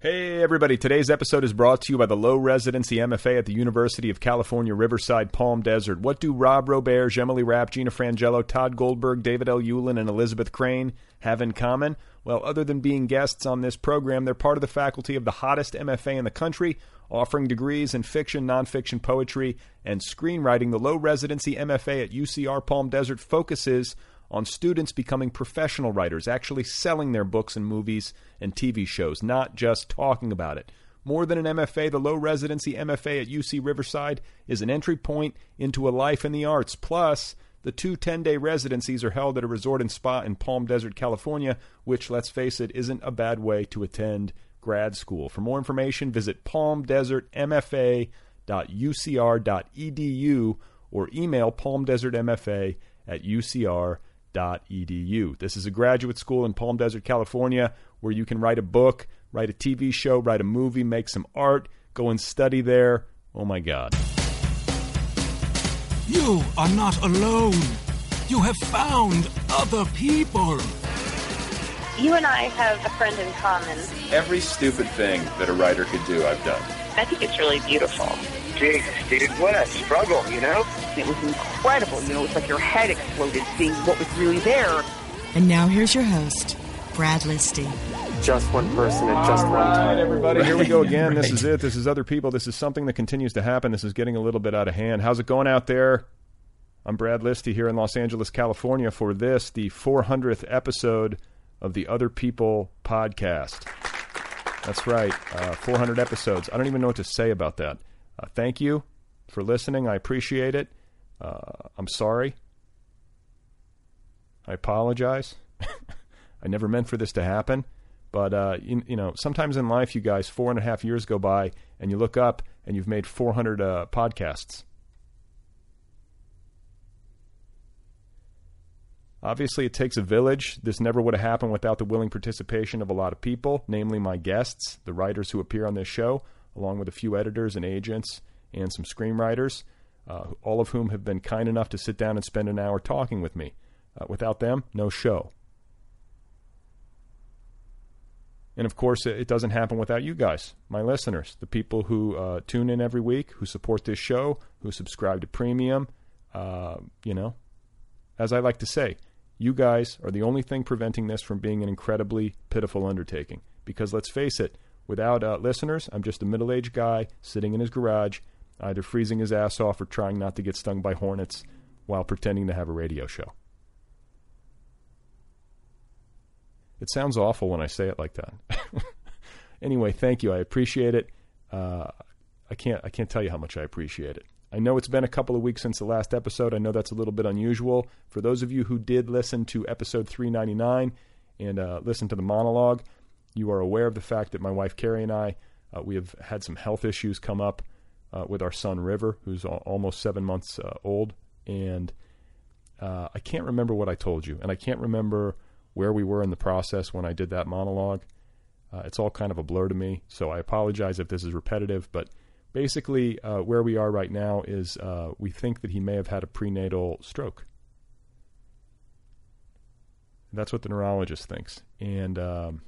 Hey, everybody. Today's episode is brought to you by the Low Residency MFA at the University of California, Riverside, Palm Desert. What do Rob Roberge, Emily Rapp, Gina Frangello, Tod Goldberg, David L. Ulin, and Elizabeth Crane have in common? Well, other than being guests on this program, they're part of the faculty of the hottest MFA in the country, offering degrees in fiction, nonfiction, poetry, and screenwriting. The Low Residency MFA at UCR Palm Desert focuses on students becoming professional writers, actually selling their books and movies and TV shows, not just talking about it. More than an MFA, the low residency MFA at UC Riverside is an entry point into a life in the arts. Plus, the two 10 day residencies are held at a resort and spa in Palm Desert, California, which, let's face it, isn't a bad way to attend grad school. For more information, visit palmdesertmfa.ucr.edu or email palmdesertmfa at ucr.edu edu. This is a graduate school in Palm Desert, California, where you can write a book, write a TV show, write a movie, make some art, go and study there. Oh my God. You are not alone. You have found other people. You and I have a friend in common. Every stupid thing that a writer could do, I've done. I think it's really beautiful. Jesus, dude, what a struggle, you know? It was incredible. You know, it's like your head exploded seeing what was really there. And now here's your host, Brad Listi. Just one person at just All one right, time. everybody, here we go again. This is it. This is other people. This is something that continues to happen. This is getting a little bit out of hand. How's it going out there? I'm Brad Listi here in Los Angeles, California, for this, the 400th episode of the Other People podcast. That's right, uh, 400 episodes. I don't even know what to say about that. Uh, thank you for listening. I appreciate it. Uh, I'm sorry. I apologize. I never meant for this to happen. But uh, you, you know, sometimes in life, you guys, four and a half years go by, and you look up and you've made 400 uh, podcasts. Obviously, it takes a village. This never would have happened without the willing participation of a lot of people, namely my guests, the writers who appear on this show, along with a few editors and agents and some screenwriters, uh, all of whom have been kind enough to sit down and spend an hour talking with me. Uh, without them, no show. And of course, it doesn't happen without you guys, my listeners, the people who uh, tune in every week, who support this show, who subscribe to premium. Uh, you know, as I like to say, you guys are the only thing preventing this from being an incredibly pitiful undertaking. Because let's face it, without uh, listeners, I'm just a middle aged guy sitting in his garage, either freezing his ass off or trying not to get stung by hornets while pretending to have a radio show. It sounds awful when I say it like that. anyway, thank you. I appreciate it. Uh, I can't I can't tell you how much I appreciate it. I know it's been a couple of weeks since the last episode. I know that's a little bit unusual. For those of you who did listen to episode 399 and uh, listen to the monologue, you are aware of the fact that my wife Carrie and I uh, we have had some health issues come up uh, with our son River, who's al- almost seven months uh, old, and uh, I can't remember what I told you, and I can't remember where we were in the process when I did that monologue. Uh, it's all kind of a blur to me, so I apologize if this is repetitive, but basically, uh, where we are right now is we think that he may have had a prenatal stroke. That's what the neurologist thinks. And um,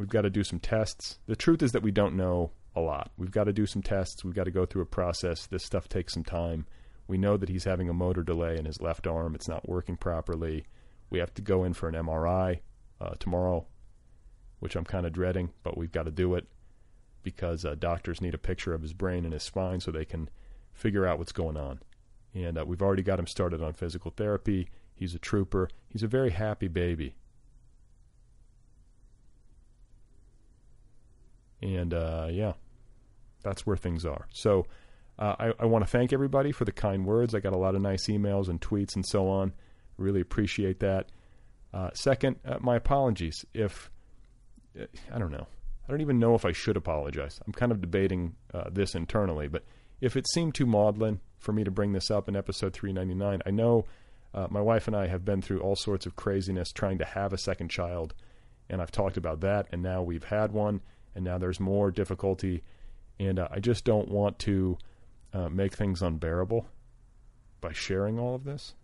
we've got to do some tests. The truth is that we don't know a lot. We've got to do some tests. We've got to go through a process. This stuff takes some time. We know that he's having a motor delay in his left arm. It's not working properly. We have to go in for an MRI uh, tomorrow, which I'm kind of dreading, but we've got to do it because uh, doctors need a picture of his brain and his spine so they can figure out what's going on. And uh, we've already got him started on physical therapy. He's a trooper. He's a very happy baby. And uh, yeah, that's where things are. So uh, I, I want to thank everybody for the kind words. I got a lot of nice emails and tweets and so on. Really appreciate that. Uh, second, uh, my apologies if uh, I don't know. I don't even know if I should apologize. I'm kind of debating uh, this internally, but if it seemed too maudlin for me to bring this up in episode 399, I know my wife and I have been through all sorts of craziness trying to have a second child, and I've talked about that, and now we've had one, and now there's more difficulty, and uh, I just don't want to uh, make things unbearable by sharing all of this.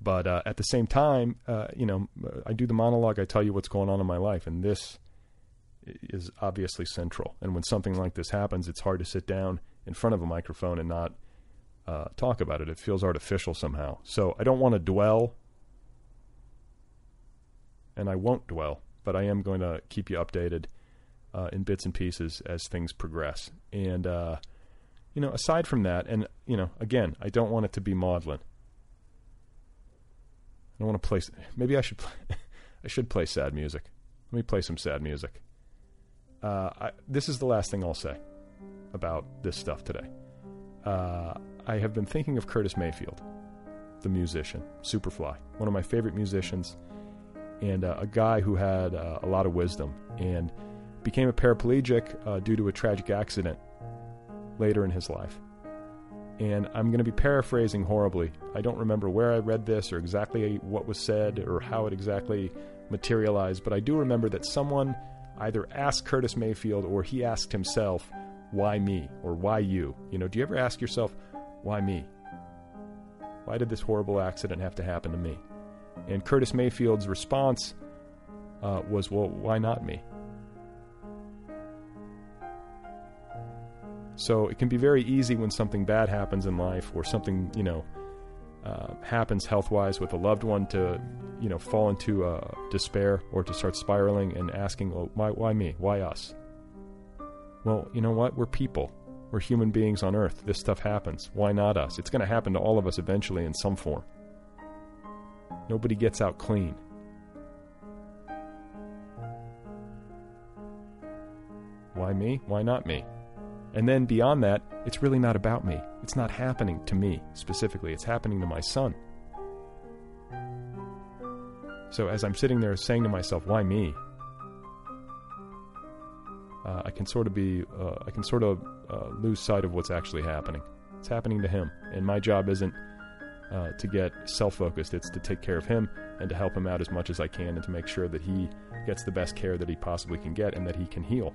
But uh, at the same time, uh, you know, I do the monologue. I tell you what's going on in my life, and this is obviously central. And when something like this happens, it's hard to sit down in front of a microphone and not uh, talk about it. It feels artificial somehow. So I don't want to dwell, and I won't dwell, but I am going to keep you updated uh, in bits and pieces as things progress. And uh, you know, aside from that, and you know, again, I don't want it to be maudlin. I don't want to play. Maybe I should. Play, I should play sad music. Let me play some sad music. Uh, I, this is the last thing I'll say about this stuff today. Uh, I have been thinking of Curtis Mayfield, the musician, Superfly, one of my favorite musicians, and uh, a guy who had uh, a lot of wisdom and became a paraplegic uh, due to a tragic accident later in his life. And I'm going to be paraphrasing horribly. I don't remember where I read this or exactly what was said or how it exactly materialized, but I do remember that someone either asked Curtis Mayfield or he asked himself, why me? Or why you? You know, do you ever ask yourself, why me? Why did this horrible accident have to happen to me? And Curtis Mayfield's response uh, was, well, why not me? So it can be very easy when something bad happens in life or something, you know, uh, happens health wise with a loved one to, you know, fall into uh, despair or to start spiraling and asking, well, why, why me? Why us? Well, you know what? We're people. We're human beings on earth. This stuff happens. Why not us? It's going to happen to all of us eventually in some form. Nobody gets out clean. Why me? Why not me? And then beyond that, it's really not about me. It's not happening to me specifically, it's happening to my son. So as I'm sitting there saying to myself, why me? Uh, I can sort of be, uh, I can sort of uh, lose sight of what's actually happening. It's happening to him, and my job isn't uh, to get self-focused. It's to take care of him and to help him out as much as I can, and to make sure that he gets the best care that he possibly can get, and that he can heal.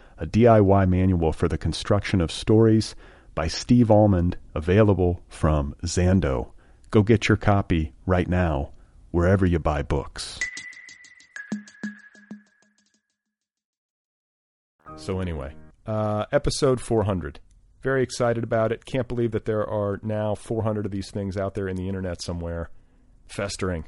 a DIY manual for the construction of stories by Steve Almond, available from Zando. Go get your copy right now, wherever you buy books. So, anyway, uh, episode 400. Very excited about it. Can't believe that there are now 400 of these things out there in the internet somewhere, festering.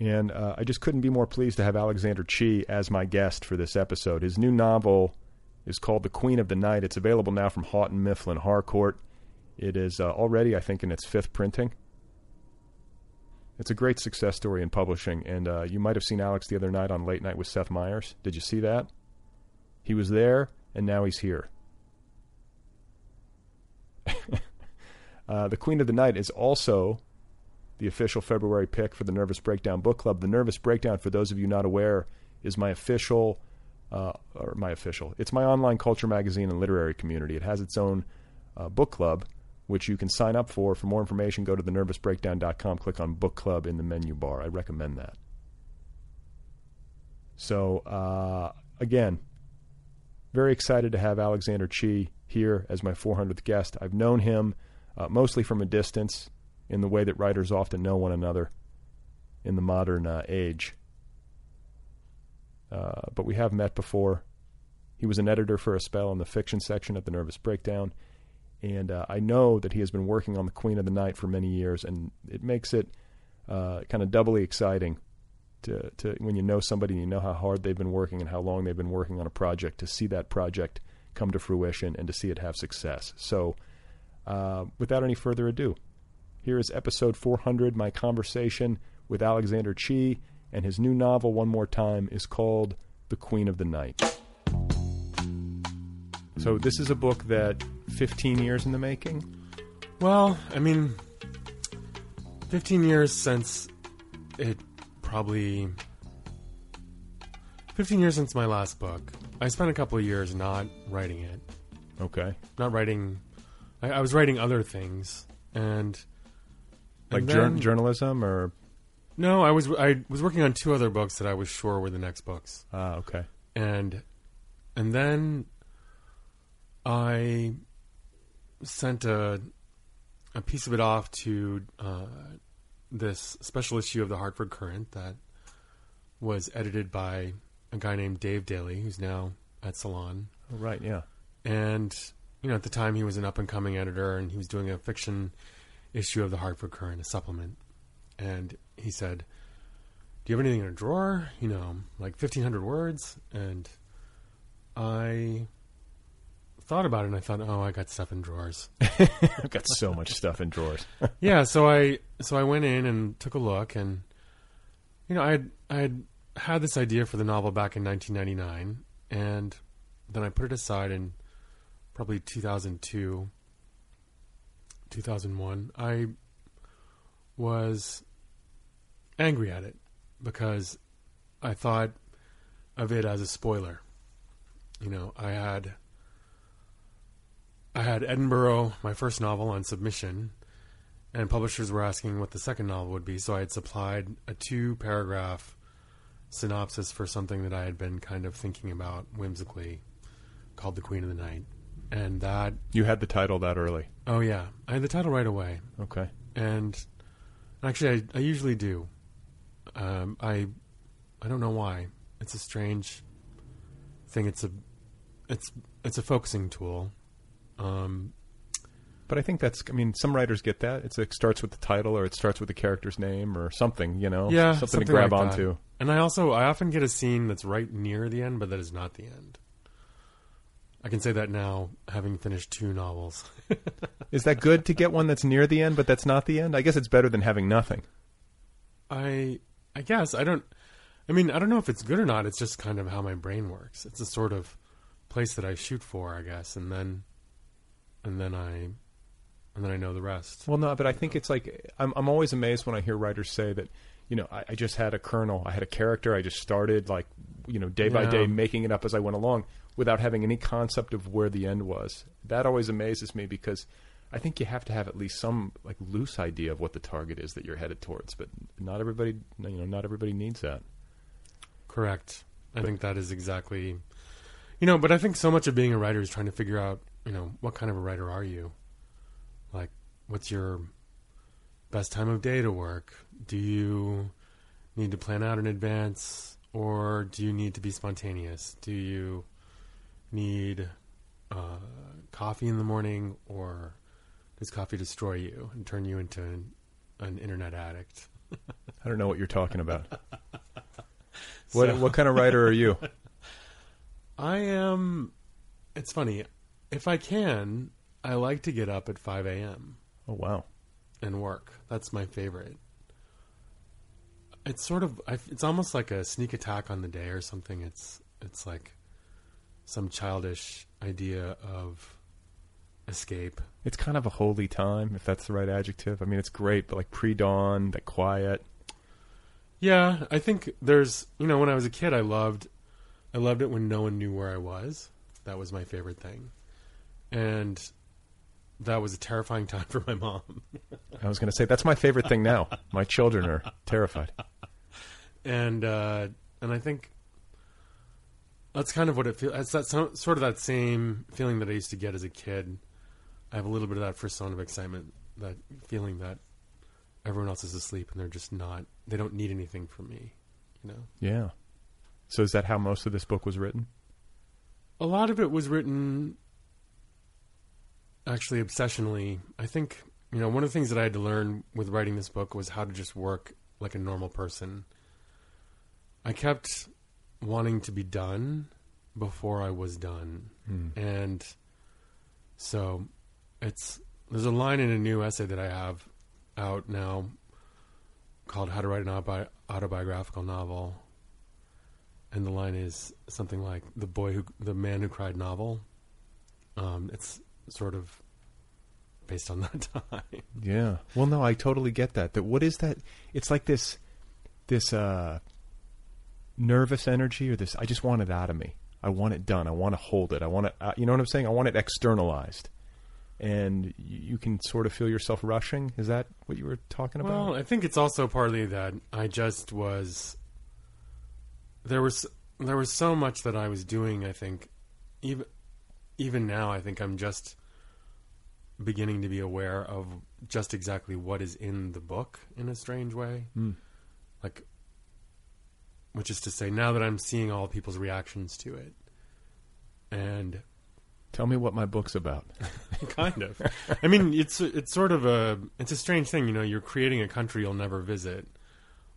And uh, I just couldn't be more pleased to have Alexander Chee as my guest for this episode. His new novel is called The Queen of the Night. It's available now from Houghton Mifflin Harcourt. It is uh, already, I think, in its fifth printing. It's a great success story in publishing, and uh, you might have seen Alex the other night on Late Night with Seth Meyers. Did you see that? He was there, and now he's here. uh, the Queen of the Night is also the official February pick for the Nervous Breakdown Book Club. The Nervous Breakdown, for those of you not aware, is my official, uh, or my official, it's my online culture magazine and literary community. It has its own uh, book club, which you can sign up for. For more information, go to thenervousbreakdown.com, click on Book Club in the menu bar. I recommend that. So, uh, again, very excited to have Alexander Chee here as my 400th guest. I've known him uh, mostly from a distance in the way that writers often know one another in the modern uh, age. Uh, but we have met before. He was an editor for a spell in the fiction section at the Nervous Breakdown, and uh, I know that he has been working on the Queen of the Night for many years, and it makes it uh, kind of doubly exciting to, to when you know somebody and you know how hard they've been working and how long they've been working on a project to see that project come to fruition and to see it have success. So, uh, without any further ado, here is episode 400. My conversation with Alexander Chee and his new novel, one more time, is called The Queen of the Night. So, this is a book that 15 years in the making. Well, I mean, 15 years since it probably. 15 years since my last book. I spent a couple of years not writing it. Okay. Not writing. I, I was writing other things. And Like then- journalism or. No, I was I was working on two other books that I was sure were the next books, Ah, okay. and and then I sent a a piece of it off to uh, this special issue of the Hartford Courant that was edited by a guy named Dave Daley, who's now at Salon. Oh, right, yeah. And you know, at the time, he was an up and coming editor, and he was doing a fiction issue of the Hartford Courant, a supplement. And he said, "Do you have anything in a drawer? You know, like fifteen hundred words?" And I thought about it, and I thought, "Oh, I got stuff in drawers." I've got so much stuff in drawers. yeah, so I so I went in and took a look, and you know, I had I had had this idea for the novel back in 1999, and then I put it aside in probably 2002, 2001. I was angry at it because I thought of it as a spoiler. You know, I had I had Edinburgh, my first novel, on submission, and publishers were asking what the second novel would be. So I had supplied a two paragraph synopsis for something that I had been kind of thinking about whimsically called The Queen of the Night. And that, You had the title that early. oh yeah, I had the title right away. Okay. And actually, I, I usually do. Um, I, I don't know why. It's a strange thing. It's a, it's it's a focusing tool. Um, But I think that's, I mean, some writers get that. It's, it starts with the title or it starts with the character's name or something, you know? yeah, Something, to grab like that. onto. And I also I often get a scene that's right near the end, but that is not the end. I can say that now, having finished two novels. Is that good to get one that's near the end, but that's not the end? I guess it's better than having nothing. I I guess I don't. I mean, I don't know if it's good or not. It's just kind of how my brain works. It's a sort of place that I shoot for, I guess, and then and then I and then I know the rest. Well, no, but I think it's like I'm I'm always amazed when I hear writers say that, you know, I, I just had a kernel, I had a character, I just started like, you know, day by Yeah. day making it up as I went along without having any concept of where the end was. That always amazes me because I think you have to have at least some like loose idea of what the target is that you're headed towards, but not everybody, you know, not everybody needs that. Correct. I think that is exactly. You know, but I think so much of being a writer is trying to figure out, you know, what kind of a writer are you? Like, what's your best time of day to work? Do you need to plan out in advance, or do you need to be spontaneous? Do you need uh, coffee in the morning, or does coffee destroy you and turn you into an, an internet addict? I don't know what you're talking about. What So- what kind of writer are you? I am. It's funny. If I can, I like to get up at 5 a.m. Oh wow. and work. That's my favorite. It's sort of. It's almost like a sneak attack on the day or something. It's. It's like some childish idea of escape. It's kind of a holy time, if that's the right adjective. I mean, it's great, but like pre-dawn, that quiet. Yeah, I think there's. You know, when I was a kid, I loved. I loved it when no one knew where I was. That was my favorite thing, and that was a terrifying time for my mom. I was going to say that's my favorite thing now. My children are terrified. and uh, and I think that's kind of what it feels. It's that sort of that same feeling that I used to get as a kid. I have a little bit of that first zone of excitement, that feeling that everyone else is asleep and they're just not. They don't need anything from me, you know. Yeah. So is that how most of this book was written? A lot of it was written actually obsessionally. I think, you know, one of the things that I had to learn with writing this book was how to just work like a normal person. I kept wanting to be done before I was done. And so it's there's a line in a new essay that I have out now called How to Write an Autobi- Autobiographical Novel. And the line is something like the boy who the man who cried novel. Um, it's sort of based on that time. Yeah. Well, no, I totally get that. That what is that? It's like this, this uh, nervous energy, or this. I just want it out of me. I want it done. I want to hold it. I want to, uh, you know what I'm saying? I want it externalized, and you can sort of feel yourself rushing. Is that what you were talking about? Well, I think it's also partly that I just was there was there was so much that I was doing. I think even even now, I think I'm just beginning to be aware of just exactly what is in the book in a strange way. Like, which is to say, now that I'm seeing all people's reactions to it, and Tell me what my book's about. kind of. I mean, it's it's sort of a it's a strange thing, you know. You're creating a country you'll never visit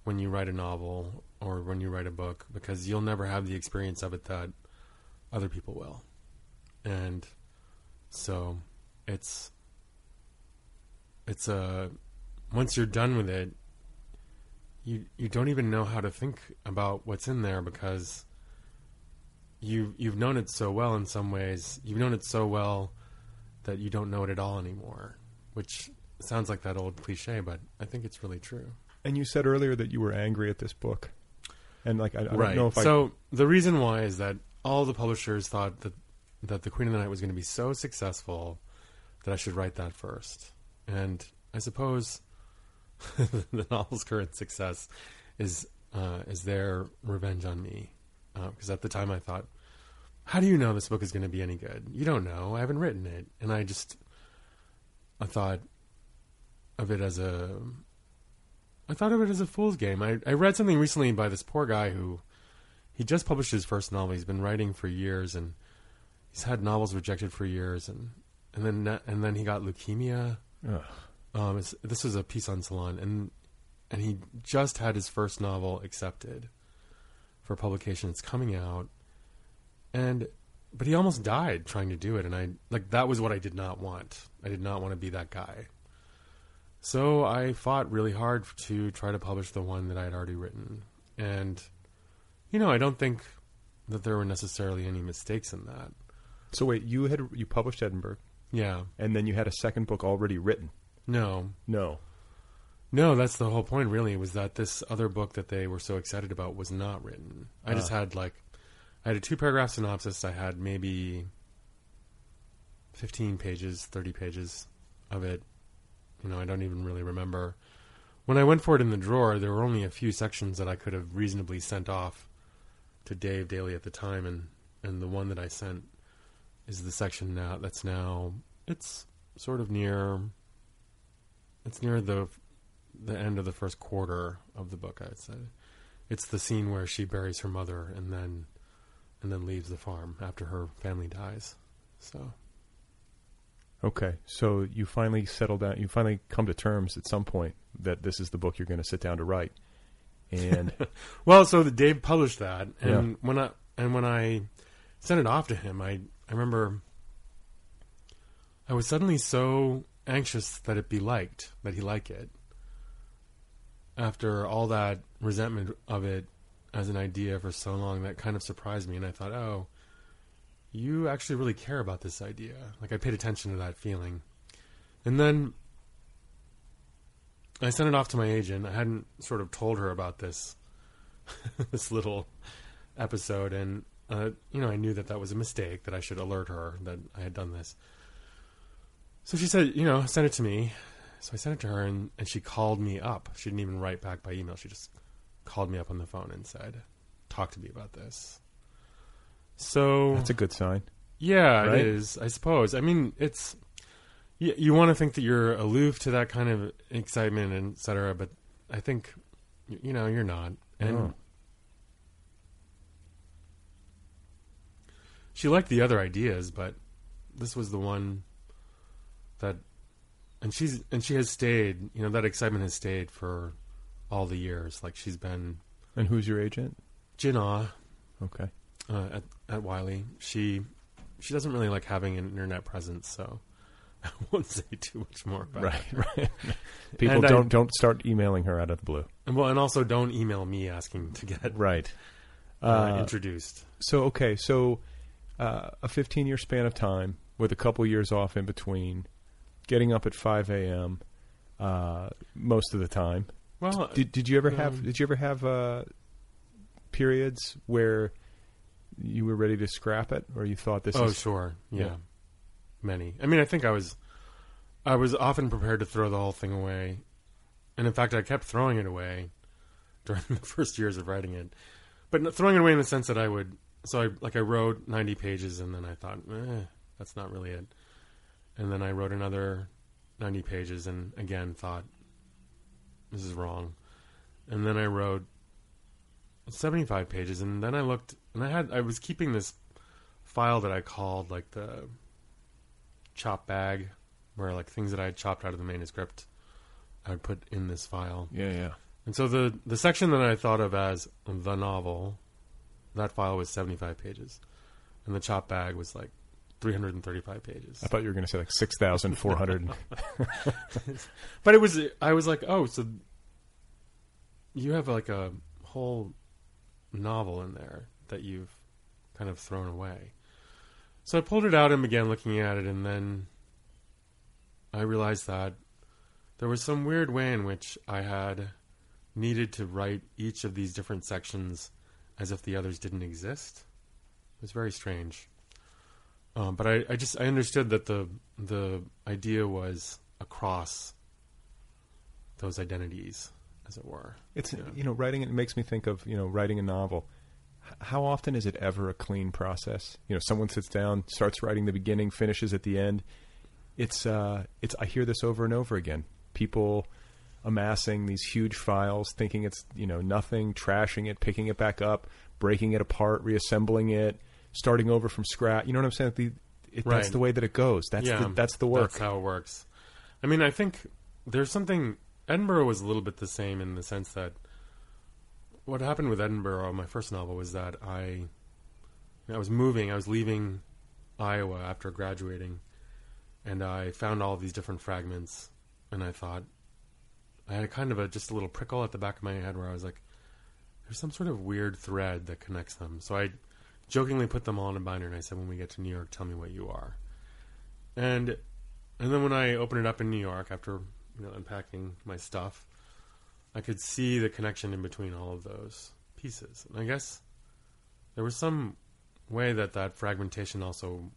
when you write a novel or when you write a book because you'll never have the experience of it that other people will, and so it's it's a once you're done with it, you you don't even know how to think about what's in there because you you've known it so well in some ways. You've known it so well that you don't know it at all anymore, which sounds like that old cliche, but I think it's really true. And you said earlier that you were angry at this book, and like I, I don't know if I. so the reason why is that all the publishers thought that that the Queen of the Night was going to be so successful that I should write that first, and I suppose the novel's current success is uh, is their revenge on me because at the time I thought, how do you know this book is going to be any good? You don't know. I haven't written it, and I just I thought of it as a I thought of it as a fool's game. I, I read something recently by this poor guy who he just published his first novel. He's been writing for years and he's had novels rejected for years and and then and then he got leukemia. Ugh. Um, it's, this was a piece on Salon and and he just had his first novel accepted for publication. It's coming out and but he almost died trying to do it and I like that was what I did not want. I did not want to be that guy. So I fought really hard to try to publish the one that I had already written. And, you know, I don't think that there were necessarily any mistakes in that. so wait, you had you published Edinburgh, Yeah. and then you had a second book already written. No. No. No, that's the whole point, really, was that this other book that they were so excited about was not written. I just ah. had, like, I had a two paragraph synopsis. I had maybe 15 pages, 30 pages of it. You know, I don't even really remember. When I went for it in the drawer, there were only a few sections that I could have reasonably sent off to Dave Daley at the time, and, and the one that I sent is the section now that's now it's sort of near it's near the the end of the first quarter of the book. I'd say it's the scene where she buries her mother and then and then leaves the farm after her family dies. So Okay, so you finally settle down. You finally come to terms at some point that this is the book you're going to sit down to write. And Well, so the Dave published that, and Yeah. when I and when I sent it off to him, I I remember I was suddenly so anxious that it be liked, that he like it. After all that resentment of it as an idea for so long, that kind of surprised me, and I thought, oh, you actually really care about this idea. Like I paid attention to that feeling, and then I sent it off to my agent. I hadn't sort of told her about this this little episode, and uh, you know, I knew that that was a mistake. That I should alert her that I had done this. So she said, you know, send it to me. So I sent it to her, and, and she called me up. She didn't even write back by email. She just called me up on the phone and said, "Talk to me about this." So that's a good sign. yeah, Right? it is. I suppose. I mean, it's you, you want to think that you're aloof to that kind of excitement and et cetera, but I think you know you're not. And Oh. she liked the other ideas, but this was the one that, and she's and she has stayed. You know, that excitement has stayed for all the years. Like she's been And who's your agent? Jin Auh Okay. uh, at at Wylie. She she doesn't really like having an internet presence, so I won't say too much more about Right, it. right. People And don't don't start emailing her out of the blue. And well, and also don't email me asking to get Right. uh, Uh, introduced. So okay, so uh, a 15 year span of time with a couple years off in between, getting up at 5 a.m. Uh, most of the time. Well, Did did you ever have um, did you ever have uh, periods where you were ready to scrap it, or you thought this oh is sure, yeah. Yeah. many. I mean, I think I was I was often prepared to throw the whole thing away, and in fact, I kept throwing it away during the first years of writing it. But throwing it away in the sense that I would. So I like I wrote ninety pages, and then I thought, eh, that's not really it. And then I wrote another ninety pages, and again thought, this is wrong. And then I wrote seventy-five pages, and then I looked, and I had I was keeping this file that I called like the chop bag, where like things that I had chopped out of the manuscript, I would put in this file. yeah yeah And so the the section that I thought of as the novel, that file was seventy five pages, and the chop bag was like three hundred and thirty five pages. I thought you were going to say like six thousand four hundred. But it was I was like, oh, so you have like a whole novel in there that you've kind of thrown away. So I pulled it out and began looking at it, and then I realized that there was some weird way in which I had needed to write each of these different sections as if the others didn't exist. It was very strange. Um, but I, I just I understood that the the idea was across those identities, as it were. It's Yeah. you know writing it makes me think of you know writing a novel. How often is it ever a clean process? You know, someone sits down, starts writing the beginning, finishes at the end. It's uh, it's I hear this over and over again. People amassing these huge files, thinking it's you know nothing, trashing it, picking it back up, breaking it apart, reassembling it, starting over from scratch. You know what I'm saying? The, it, That's the way that it goes. That's the, that's the work. That's how it works. I mean, I think there's something. Edinburgh was a little bit the same in the sense that what happened with Edinburgh, my first novel, was that I, I was moving. I was leaving Iowa after graduating, and I found all these different fragments, and I thought I had a kind of a just a little prickle at the back of my head where I was like, "There's some sort of weird thread that connects them." So I jokingly put them all in a binder, and I said, "When we get to New York, tell me what you are." And and then when I opened it up in New York after you know unpacking my stuff, I could see the connection in between all of those pieces. And I guess there was some way that that fragmentation also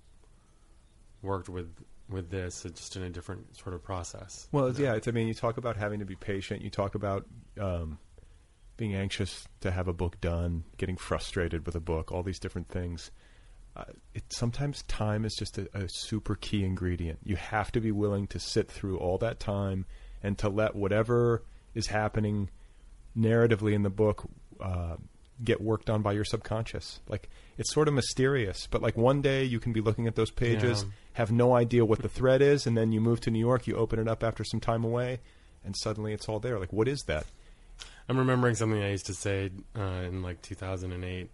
worked with with this, uh, just in a different sort of process. Well, it's, yeah, it's. I mean, you talk about having to be patient. You talk about um, being anxious to have a book done, getting frustrated with a book, all these different things. Uh, it sometimes time is just a, a super key ingredient. You have to be willing to sit through all that time and to let whatever is happening narratively in the book uh, get worked on by your subconscious. Like it's sort of mysterious, but like one day you can be looking at those pages, Yeah. have no idea what the thread is, and then you move to New York, you open it up after some time away, and suddenly it's all there. Like, what is that? I'm remembering something I used to say uh, in like 2008,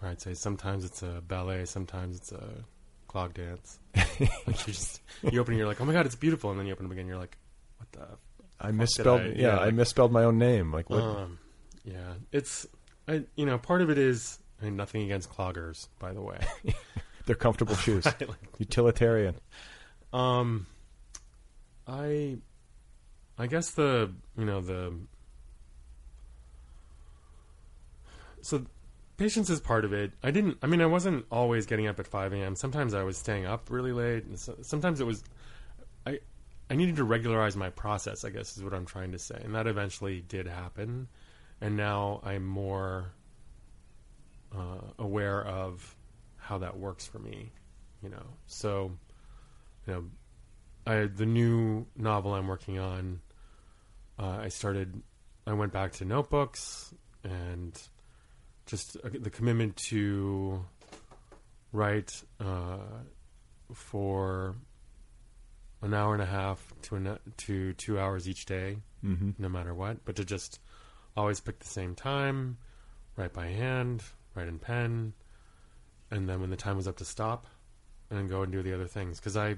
where I'd say sometimes it's a ballet, sometimes it's a clog dance. like you just you open and you're like, oh my god, it's beautiful, and then you open it again, you're like, what the? I misspelled. I- yeah, yeah, I misspelled my own name. Like, what? Um, yeah, it's I, you know part of it is I mean, nothing against cloggers, by the way. They're comfortable shoes. Like, Utilitarian. Um, I, I guess the you know the so patience is part of it. I didn't. I mean, I wasn't always getting up at five a.m. Sometimes I was staying up really late. And so, sometimes it was. I I needed to regularize my process. I guess is what I'm trying to say, and that eventually did happen. And now I'm more uh, aware of how that works for me. You know, so you know, I the new novel I'm working on. Uh, I started. I went back to notebooks and just uh, the commitment to write uh, for an hour and a half to an, to two hours each day, Mm-hmm. no matter what. But to just always pick the same time, write by hand, write in pen, and then when the time was up to stop, and go and do the other things. Because I, you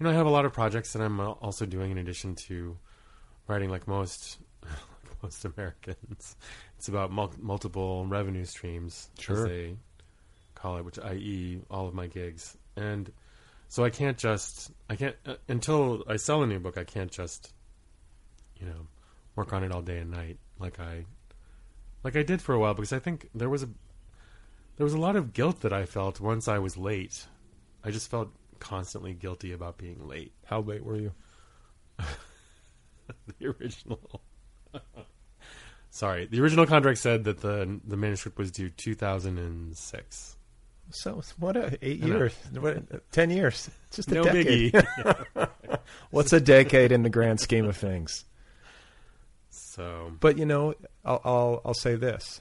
know, I have a lot of projects that I'm uh, also doing in addition to writing, like most most Americans. It's about mul- multiple revenue streams, Sure. as they call it, which i.e. all of my gigs, and so I can't just I can't uh, until I sell a new book. I can't just you know work on it all day and night like I like I did for a while because I think there was a there was a lot of guilt that I felt once I was late. I just felt constantly guilty about being late. How late were you? The original. Sorry, the original contract said that the the manuscript was due 2006. So what? A, eight years? What, Ten years? Just a No decade. biggie. What's a decade in the grand scheme of things? so But you know, I'll I'll, I'll say this,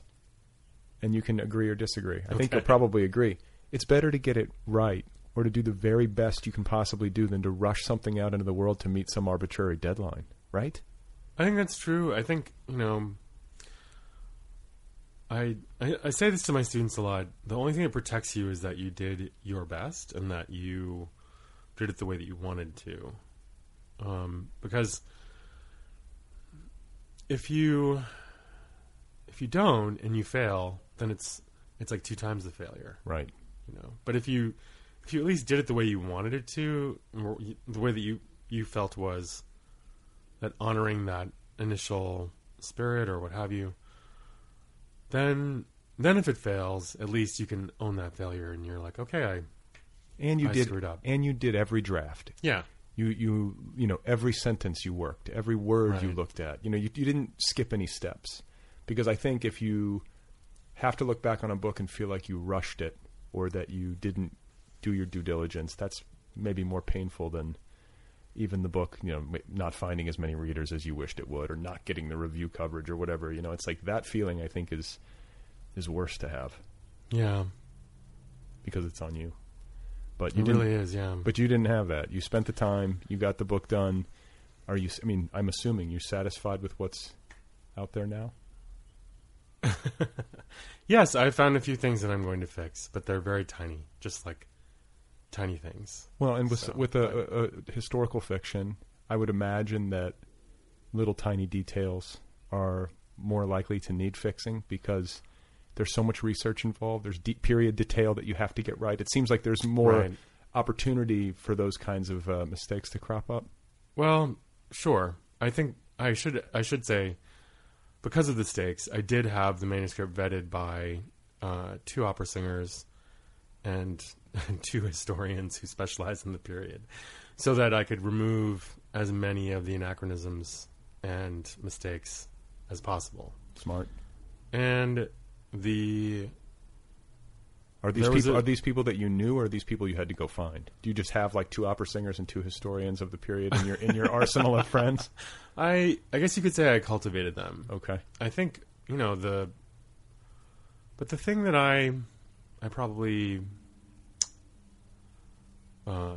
and you can agree or disagree. I think you'll probably agree. It's better to get it right or to do the very best you can possibly do than to rush something out into the world to meet some arbitrary deadline, right? I think that's true. I think you know. I, I I say this to my students a lot. The only thing that protects you is that you did your best and that you did it the way that you wanted to. Um, because if you if you don't and you fail, then it's it's like two times the failure Right. you know. But if you if you at least did it the way you wanted it to, the way that you you felt was that honoring that initial spirit or what have you, then then if it fails, at least you can own that failure and you're like, okay, I And you I did screwed up. and you did every draft. yeah You you you know every sentence you worked, every word you looked at. You know you you didn't skip any steps because I think if you have to look back on a book and feel like you rushed it or that you didn't do your due diligence, that's maybe more painful than even the book, you know, not finding as many readers as you wished it would or not getting the review coverage or whatever. You know, it's like that feeling I think is is worse to have yeah because it's on you. But you really is yeah. but you didn't have that. You spent the time. You got the book done. Are you? I mean, I'm assuming you're satisfied with what's out there now. yes, I found a few things that I'm going to fix, but they're very tiny, just like tiny things. Well, and with So, with a, a, a historical fiction, I would imagine that little tiny details are more likely to need fixing because there's so much research involved. There's deep period detail that you have to get right. It seems like there's more Right. opportunity for those kinds of uh, mistakes to crop up. Well, sure. I think I should I should say because of the stakes, I did have the manuscript vetted by uh, two opera singers and two historians who specialize in the period, so that I could remove as many of the anachronisms and mistakes as possible. Smart. And the Are these people a- are these people that you knew, or are these people you had to go find? Do you just have like two opera singers and two historians of the period in your in your arsenal of friends? I I guess you could say I cultivated them. Okay. I think you know the. But the thing that I, I probably, uh,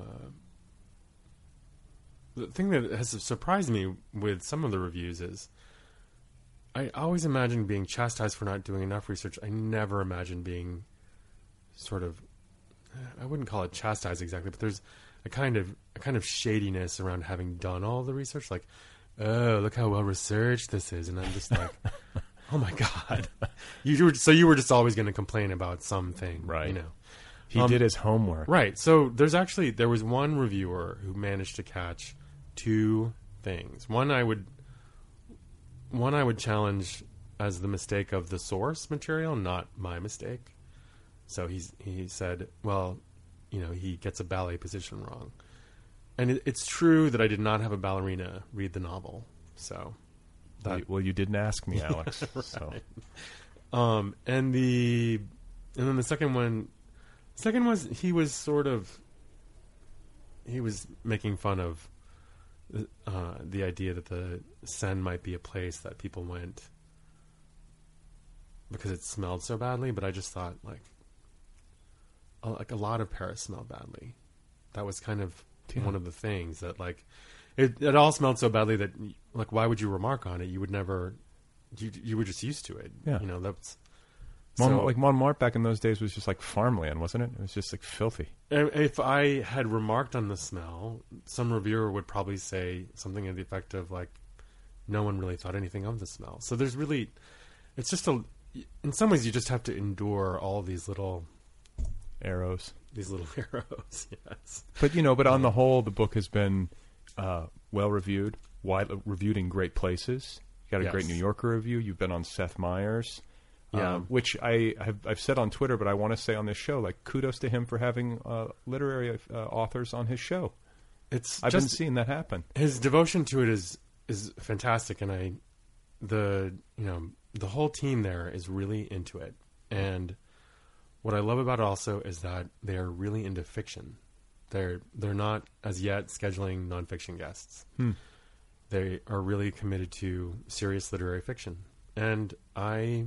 the thing that has surprised me with some of the reviews is I always imagined being chastised for not doing enough research. I never imagined being sort of I wouldn't call it chastised exactly, but there's a kind of a kind of shadiness around having done all the research. Like, oh, look how well researched this is, and I'm just like, oh my god, you were, so you were just always going to complain about something, Right. You know, He Um, did his homework. Right. So there's actually there was one reviewer who managed to catch two things. One I would one I would challenge as the mistake of the source material, not my mistake. So he's he said, well, you know, he gets a ballet position wrong. And it, it's true that I did not have a ballerina read the novel. So Well, you- well, you didn't ask me, Alex. So Um, and the and then the second one, second was he was sort of he was making fun of uh, the idea that the Seine might be a place that people went because it smelled so badly. But I just thought like a, like a lot of Paris smelled badly. That was kind of Yeah. one of the things that like it it all smelled so badly that like why would you remark on it? You would never. You you were just used to it. Yeah. You know that's. Mon- so- like Montmartre back in those days was just like farmland, wasn't it? It was just like filthy. If I had remarked on the smell, some reviewer would probably say something to the effect of like, "No one really thought anything of the smell." So there's really, it's just a. In some ways, you just have to endure all these little Arrows. these little arrows. Yes. But you know, but on the whole, the book has been uh, well reviewed, wide, reviewed in great places. You got a Yes. great New Yorker review. You've been on Seth Meyers, Yeah. um, which I have I've said on Twitter, but I want to say on this show, like kudos to him for having uh, literary uh, authors on his show. It's I've been seeing that happen. his devotion to it is is fantastic, and I, the you know the whole team there is really into it, and what I love about it also is that they are really into fiction. They're they're not as yet scheduling nonfiction guests. Hmm. They are really committed to serious literary fiction, and I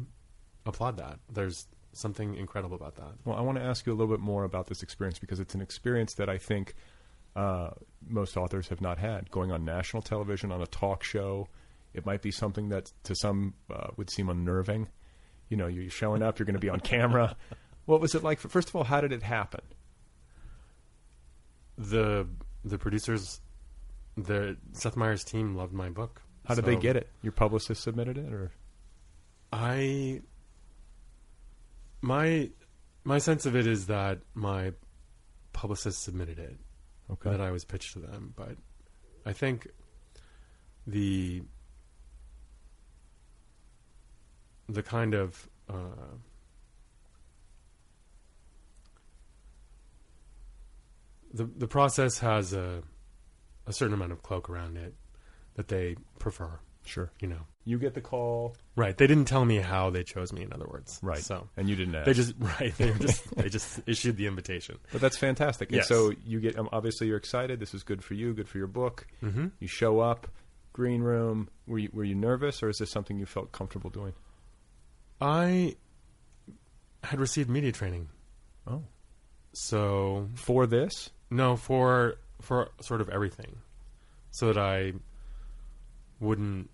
applaud that. There's something incredible about that. Well, I want to ask you a little bit more about this experience because it's an experience that I think uh, most authors have not had. Going on national television on a talk show, it might be something that to some uh, would seem unnerving. You know, you're showing up, you're going to be on camera. what was it like? First of all, how did it happen? The the producers, the Seth Meyers team loved my book. How did they get it? Your publicist submitted it, or I my my sense of it is that my publicist submitted it. okay? that I was pitched to them, but I think the the kind of uh, the the process has a a certain amount of cloak around it that they prefer. Sure. You know, You get the call, right? They didn't tell me how they chose me. In other words, right? So and you didn't ask. they just right. They just they just issued the invitation. But that's fantastic. And Yes. so you get um, obviously you're excited. This is good for you, good for your book. Mm-hmm. You show up, green room. Were you were you nervous, or is this something you felt comfortable doing? I had received media training. Oh, So for this, no, for for sort of everything, so that I wouldn't,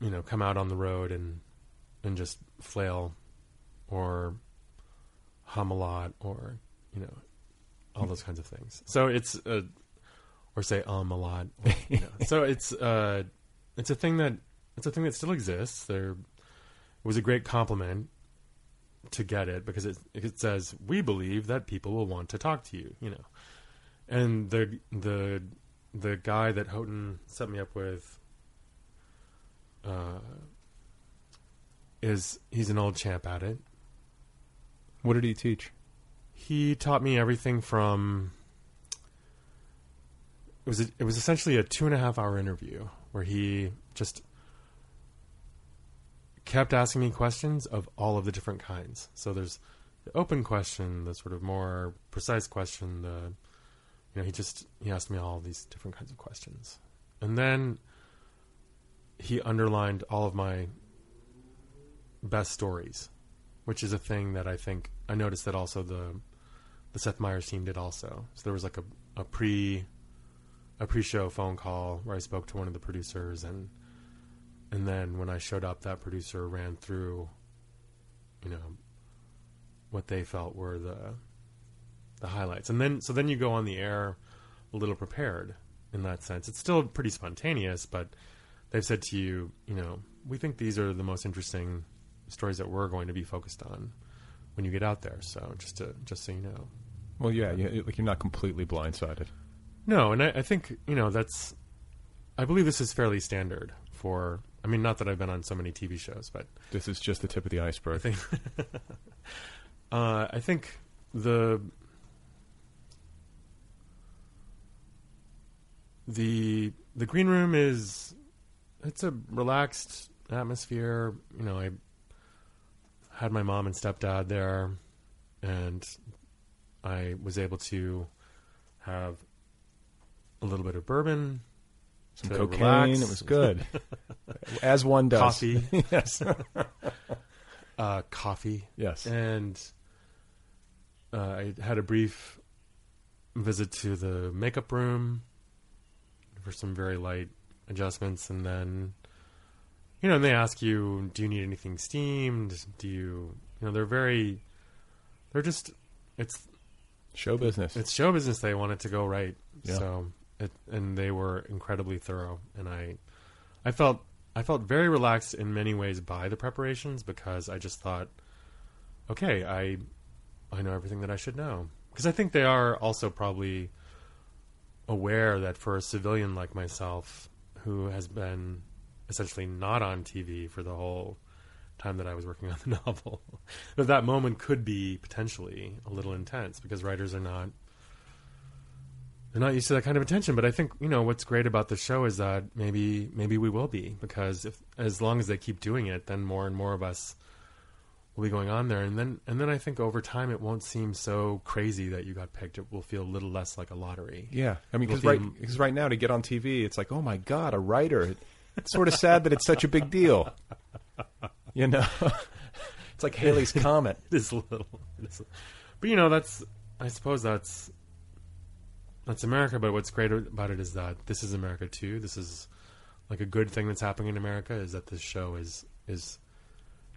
you know, come out on the road and and just flail, or hum a lot, or you know, all those kinds of things. So it's uh, or say um a lot. Or, you know. so it's uh, it's a thing that it's a thing that still exists. There, it was a great compliment to get it because it it says we believe that people will want to talk to you. You know, and the the the guy that Houghton set me up with uh, is he's an old champ at it. what did he teach? He taught me everything from. It was a, it was essentially a two and a half hour interview where he just kept asking me questions of all of the different kinds. So there's the open question, the sort of more precise question, the you know he just he asked me all these different kinds of questions, and then he underlined all of my best stories, which is a thing that I think I noticed that also the the Seth Meyers team did also. So there was like a, a pre a pre-show phone call where I spoke to one of the producers, and and then when I showed up, that producer ran through, you know, what they felt were the the highlights, and then so then you go on the air a little prepared in that sense. It's still pretty spontaneous, but they've said to you, you know, we think these are the most interesting stories that we're going to be focused on when you get out there. So just to just so you know. Well, yeah, you, like you're not completely blindsided. No, and I, I think you know that's. I believe this is fairly standard for. I mean, not that I've been on so many TV shows, but This is just the tip of the iceberg. I think. uh, I think the the the green room is it's a relaxed atmosphere. You know, I had my mom and stepdad there, and I was able to have a little bit of bourbon, Some cocaine. relax. It was good, as one does. coffee, yes, uh, coffee, yes. and uh, I had a brief visit to the makeup room for some very light adjustments, and then you know, and they ask you, "Do you need anything steamed? Do you, you know?" They're very, they're just, it's Show business. it's show business. They want it to go right, Yeah. so it, and they were incredibly thorough, and I, I felt I felt very relaxed in many ways by the preparations because I just thought, okay, I, I know everything that I should know because I think they are also probably aware that for a civilian like myself who has been essentially not on TV for the whole time that I was working on the novel, that that moment could be potentially a little intense because writers are not they're not used to that kind of attention. But I think you know what's great about the show is that maybe maybe we will be because if as long as they keep doing it, then more and more of us will be going on there, and then and then I think over time it won't seem so crazy that you got picked. It will feel a little less like a lottery. yeah, I mean, because right, right now to get on TV, it's like, oh my god, a writer. It's sort of sad that it's such a big deal. You know, it's like Halley's comet. this little. It is, but you know, that's. I suppose that's. That's America, but what's great about it is that this is America too. This is like a good thing that's happening in America is that this show is is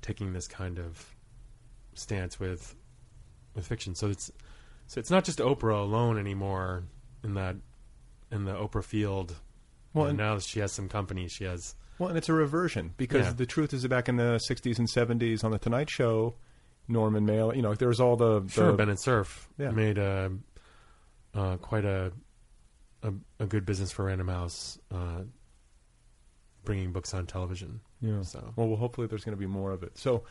taking this kind of stance with with fiction. So it's so it's not just Oprah alone anymore in that in the Oprah field. Well, and- now she has some company. She has Well, and it's a reversion because Yeah. the truth is that back in the '60s and '70s on the Tonight Show, Norman Mailer, you know, there was all the, the Sure, Bennett Cerf Yeah. made a uh, quite a, a a good business for Random House, uh, bringing books on television. Yeah. So Well, well, hopefully there's going to be more of it. So,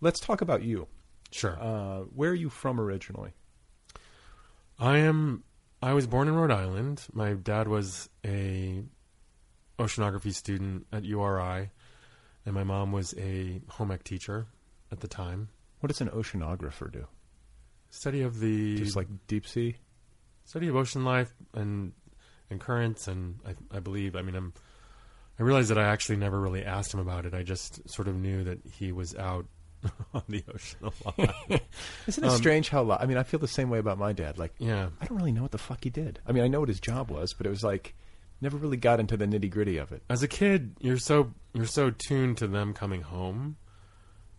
let's talk about you. sure, Uh, where are you from originally? I am. I was born in Rhode Island. My dad was a oceanography student at URI, and my mom was a home ec teacher at the time. What does an oceanographer do? Study of the Just like deep sea? study of ocean life and and currents and I, I believe I mean I'm I realized that I actually never really asked him about it. I just sort of knew that he was out on the ocean a lot. Isn't it um, strange how? Lo- I mean, I feel the same way about my dad. Like, yeah. I don't really know what the fuck he did. I mean, I know what his job was, but it was like never really got into the nitty gritty of it. As a kid, you're so you're so tuned to them coming home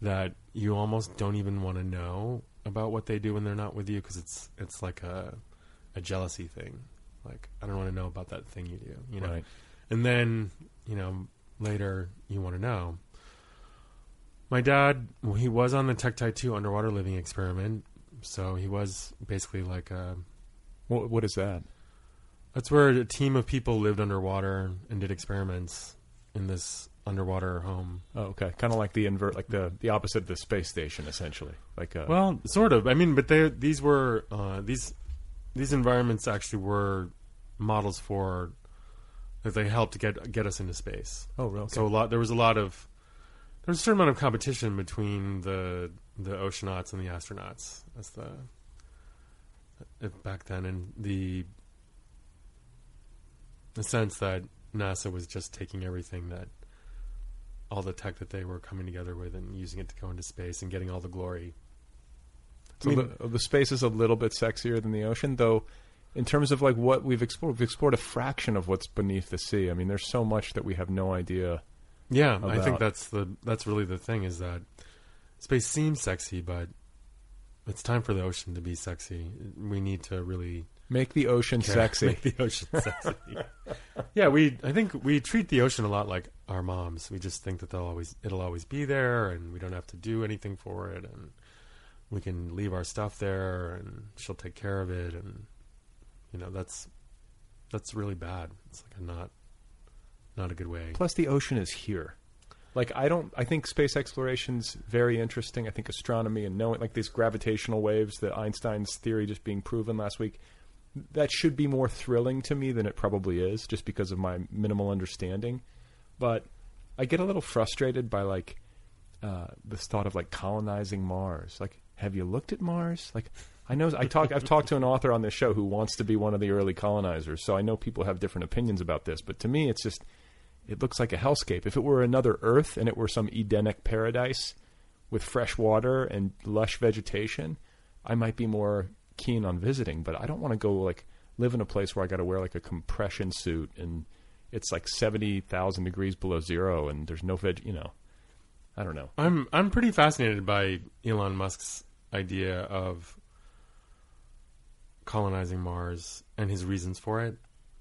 that you almost don't even want to know about what they do when they're not with you because it's it's like a a jealousy thing. Like I don't want to know about that thing you do, you know. Right. And then, you know, later you want to know. My dad, well, he was on the Tektite 2 underwater living experiment, so he was basically like a What, what is that? that's where a team of people lived underwater and did experiments in this underwater home. Oh, okay. Kind of like the invert, like the the opposite of the space station, essentially. Like, uh, Well, sort of. I mean, but they these were uh, these these environments actually were models for they helped get get us into space. oh, really? Okay. So a lot there was a lot of there was a certain amount of competition between the the oceanauts and the astronauts. That's the uh, back then, and the the sense that NASA was just taking everything that all the tech that they were coming together with and using it to go into space and getting all the glory. So I mean- the, the space is a little bit sexier than the ocean, though. In terms of like what we've explored. We've explored a fraction of what's beneath the sea. I mean, there's so much that we have no idea. Yeah, I think that's the that's really the thing is that space seems sexy, but it's time for the ocean to be sexy. We need to really Make the ocean care- sexy. Make the ocean sexy. yeah, we. I think we treat the ocean a lot like our moms. We just think that they'll always it'll always be there, and we don't have to do anything for it, and we can leave our stuff there, and she'll take care of it, and you know that's that's really bad. It's like a not not a good way. Plus, the ocean is here. Like I don't. I think space exploration's very interesting. I think astronomy and knowing like these gravitational waves, that Einstein's theory just being proven last week, that should be more thrilling to me than it probably is, just because of my minimal understanding. But I get a little frustrated by like uh, this thought of like colonizing Mars. Like, have you looked at Mars? Like, I know I talk. I've talked to an author on this show who wants to be one of the early colonizers. So I know people have different opinions about this. But to me, it's just it looks like a hellscape. If it were another Earth and it were some Edenic paradise with fresh water and lush vegetation, I might be more keen on visiting. But I don't want to go like live in a place where I got to wear like a compression suit and it's like seventy thousand degrees below zero and there's no veg. You know, I don't know. I'm I'm pretty fascinated by Elon Musk's idea of colonizing Mars and his reasons for it.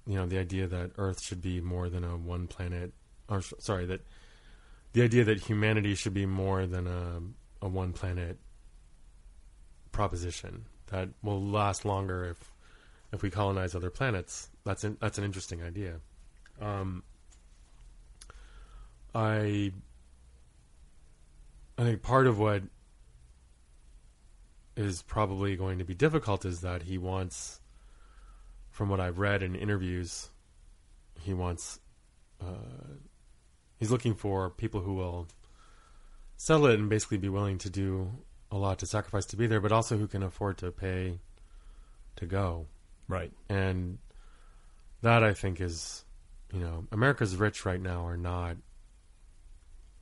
You know, the idea that Earth should be more than a one planet, or sorry, that the idea that humanity should be more than a a one planet proposition that will last longer if if we colonize other planets. That's an, that's an interesting idea. Um, I I think part of what is probably going to be difficult is that he wants, from what I've read in interviews, he wants, uh, he's looking for people who will settle it and basically be willing to do a lot to sacrifice to be there, but also who can afford to pay to go. Right. And that I think is, you know, America's rich right now are not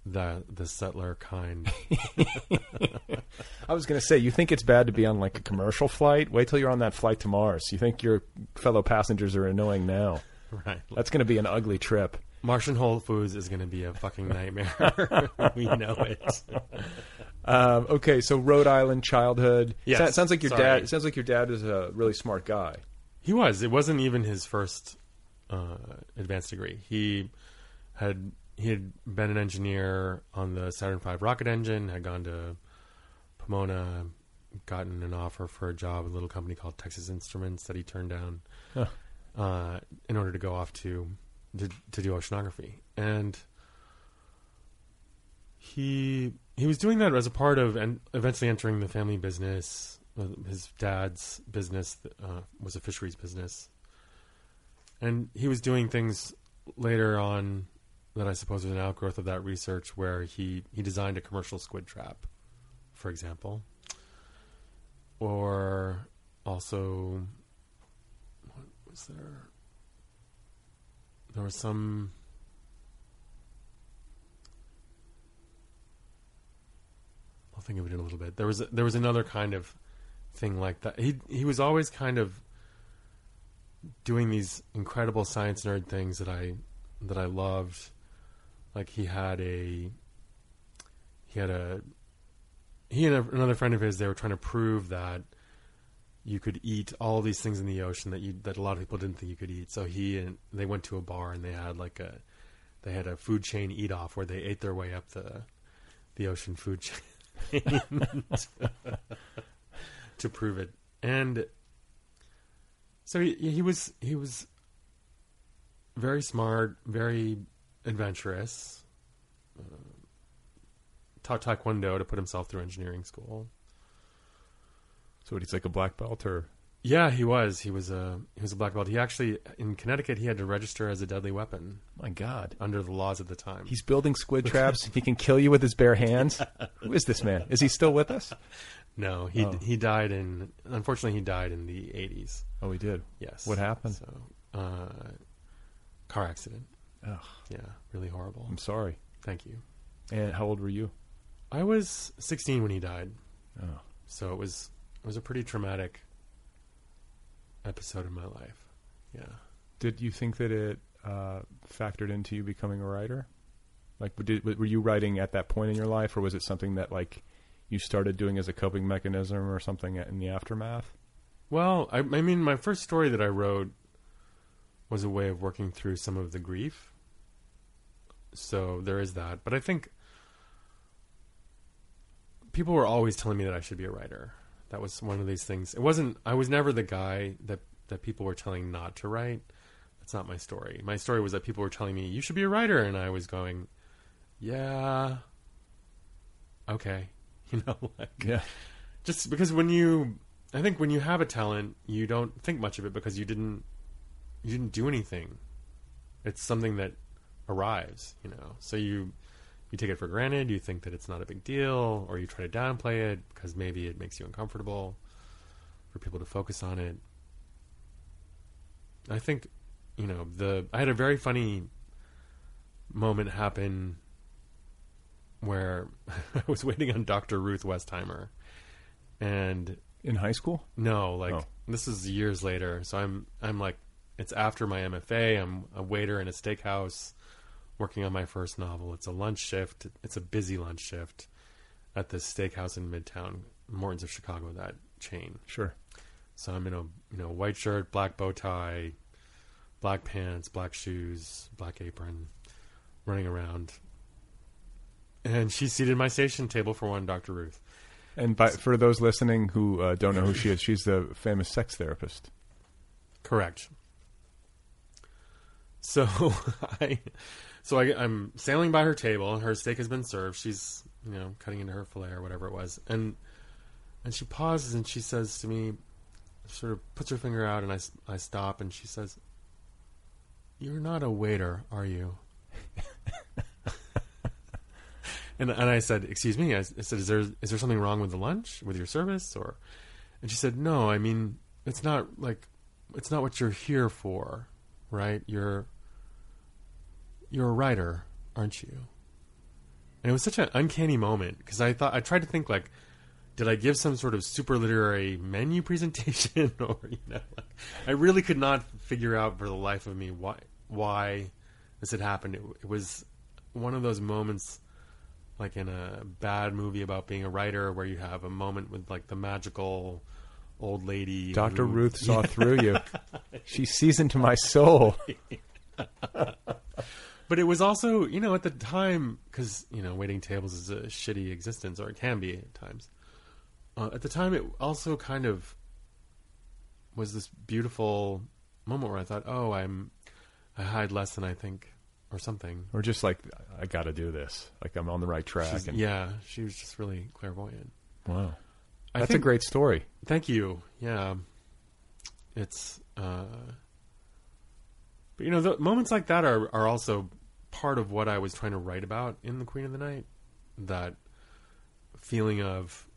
the the settler kind. I was going to say, you think it's bad to be on like a commercial flight? Wait till you're on that flight to Mars. You think your fellow passengers are annoying now? right. That's going to be an ugly trip. Martian Whole Foods is going to be a fucking nightmare. we know it. Um, okay, so Rhode Island childhood. Yes, Sa- sounds like your sorry. dad. It sounds like your dad is a really smart guy. He was. It wasn't even his first uh, advanced degree. He had he had been an engineer on the Saturn V rocket engine. Had gone to Pomona, gotten an offer for a job at a little company called Texas Instruments that he turned down Huh. uh, in order to go off to, to to do oceanography. And he he was doing that as a part of and eventually entering the family business. Uh, His dad's business uh, was a fisheries business, and he was doing things later on that I suppose was an outgrowth of that research, where he he designed a commercial squid trap, for example, or also what was there? There was some. I'll think of it in a little bit. There was there was another kind of thing like that. He he was always kind of doing these incredible science nerd things that I that I loved. Like he had a he had a he and a, another friend of his they were trying to prove that you could eat all these things in the ocean that you that a lot of people didn't think you could eat. So he and they went to a bar and they had like a they had a food chain eat off where they ate their way up the the ocean food chain to prove it. And so he, he was he was very smart, very adventurous. Uh, taught taekwondo to put himself through engineering school. So he's like a black belt, or Yeah, he was. He was a he was a black belt. He actually in Connecticut he had to register as a deadly weapon my God, under the laws at the time. he's building squid traps. he can kill you with his bare hands. Who is this man? Is he still with us? no, he Oh. he died in unfortunately he died in the 80s. Oh, he did. Yes. What happened? So, uh, car accident. Ugh, Yeah, really horrible. I'm sorry. Thank you. And how old were you? I was 16 when he died, Oh, so it was it was a pretty traumatic episode in my life. Yeah. Did you think that it uh, factored into you becoming a writer? Like, did, were you writing at that point in your life, or was it something that like you started doing as a coping mechanism or something in the aftermath? Well, I, I mean, my first story that I wrote was a way of working through some of the grief. So there is that. But I think people were always telling me that I should be a writer. That was one of these things. It wasn't. I was never the guy that that people were telling not to write. That's not my story. My story was that people were telling me you should be a writer, and I was going, yeah, okay, you know, like Yeah. just because when you i think when you have a talent you don't think much of it because you didn't you didn't do anything it's something that arrives you know so you you take it for granted you think that it's not a big deal or you try to downplay it because maybe it makes you uncomfortable for people to focus on it i think you know the i had a very funny moment happen where i was waiting on dr ruth westheimer and In high school? no, like Oh. this is years later. So I'm I'm like it's after my MFA. I'm a waiter in a steakhouse working on my first novel. It's a lunch shift. It's a busy lunch shift at this steakhouse in Midtown, Morton's of Chicago, that chain. Sure. So I'm in a you know white shirt, black bow tie, black pants, black shoes, black apron, running around. And she's seated at my station table for one, Dr. Ruth. And by, for those listening who uh, don't know who she is, she's the famous sex therapist. Correct. So I, so I, I'm sailing by her table. And her steak has been served. She's you know cutting into her fillet or whatever it was, and and she pauses and she says to me, sort of puts her finger out, and I I stop, and she says, "You're not a waiter, are you?" and and I said, "Excuse me." I said, "Is there is there something wrong with the lunch, with your service, or?" And she said, "No. I mean, it's not like it's not what you're here for, right? You're you're a writer, aren't you?" And it was such an uncanny moment because I thought I tried to think like, did I give some sort of super literary menu presentation, or you know, like, I really could not figure out for the life of me why why this had happened. It, it was one of those moments like in a bad movie about being a writer where you have a moment with like the magical old lady Dr. who- Ruth saw through you. She sees into my soul. But it was also you know at the time because you know waiting tables is a shitty existence or it can be at times uh, at the time it also kind of was this beautiful moment where i thought oh i'm i hide less than i think or something Or just like, I got to do this. Like I'm on the right track. She's- and, yeah she was just really clairvoyant Wow. That's a great story. Thank you. Yeah, it's. Uh, but you know, the moments like that are are also part of what I was trying to write about in the Queen of the Night. That feeling of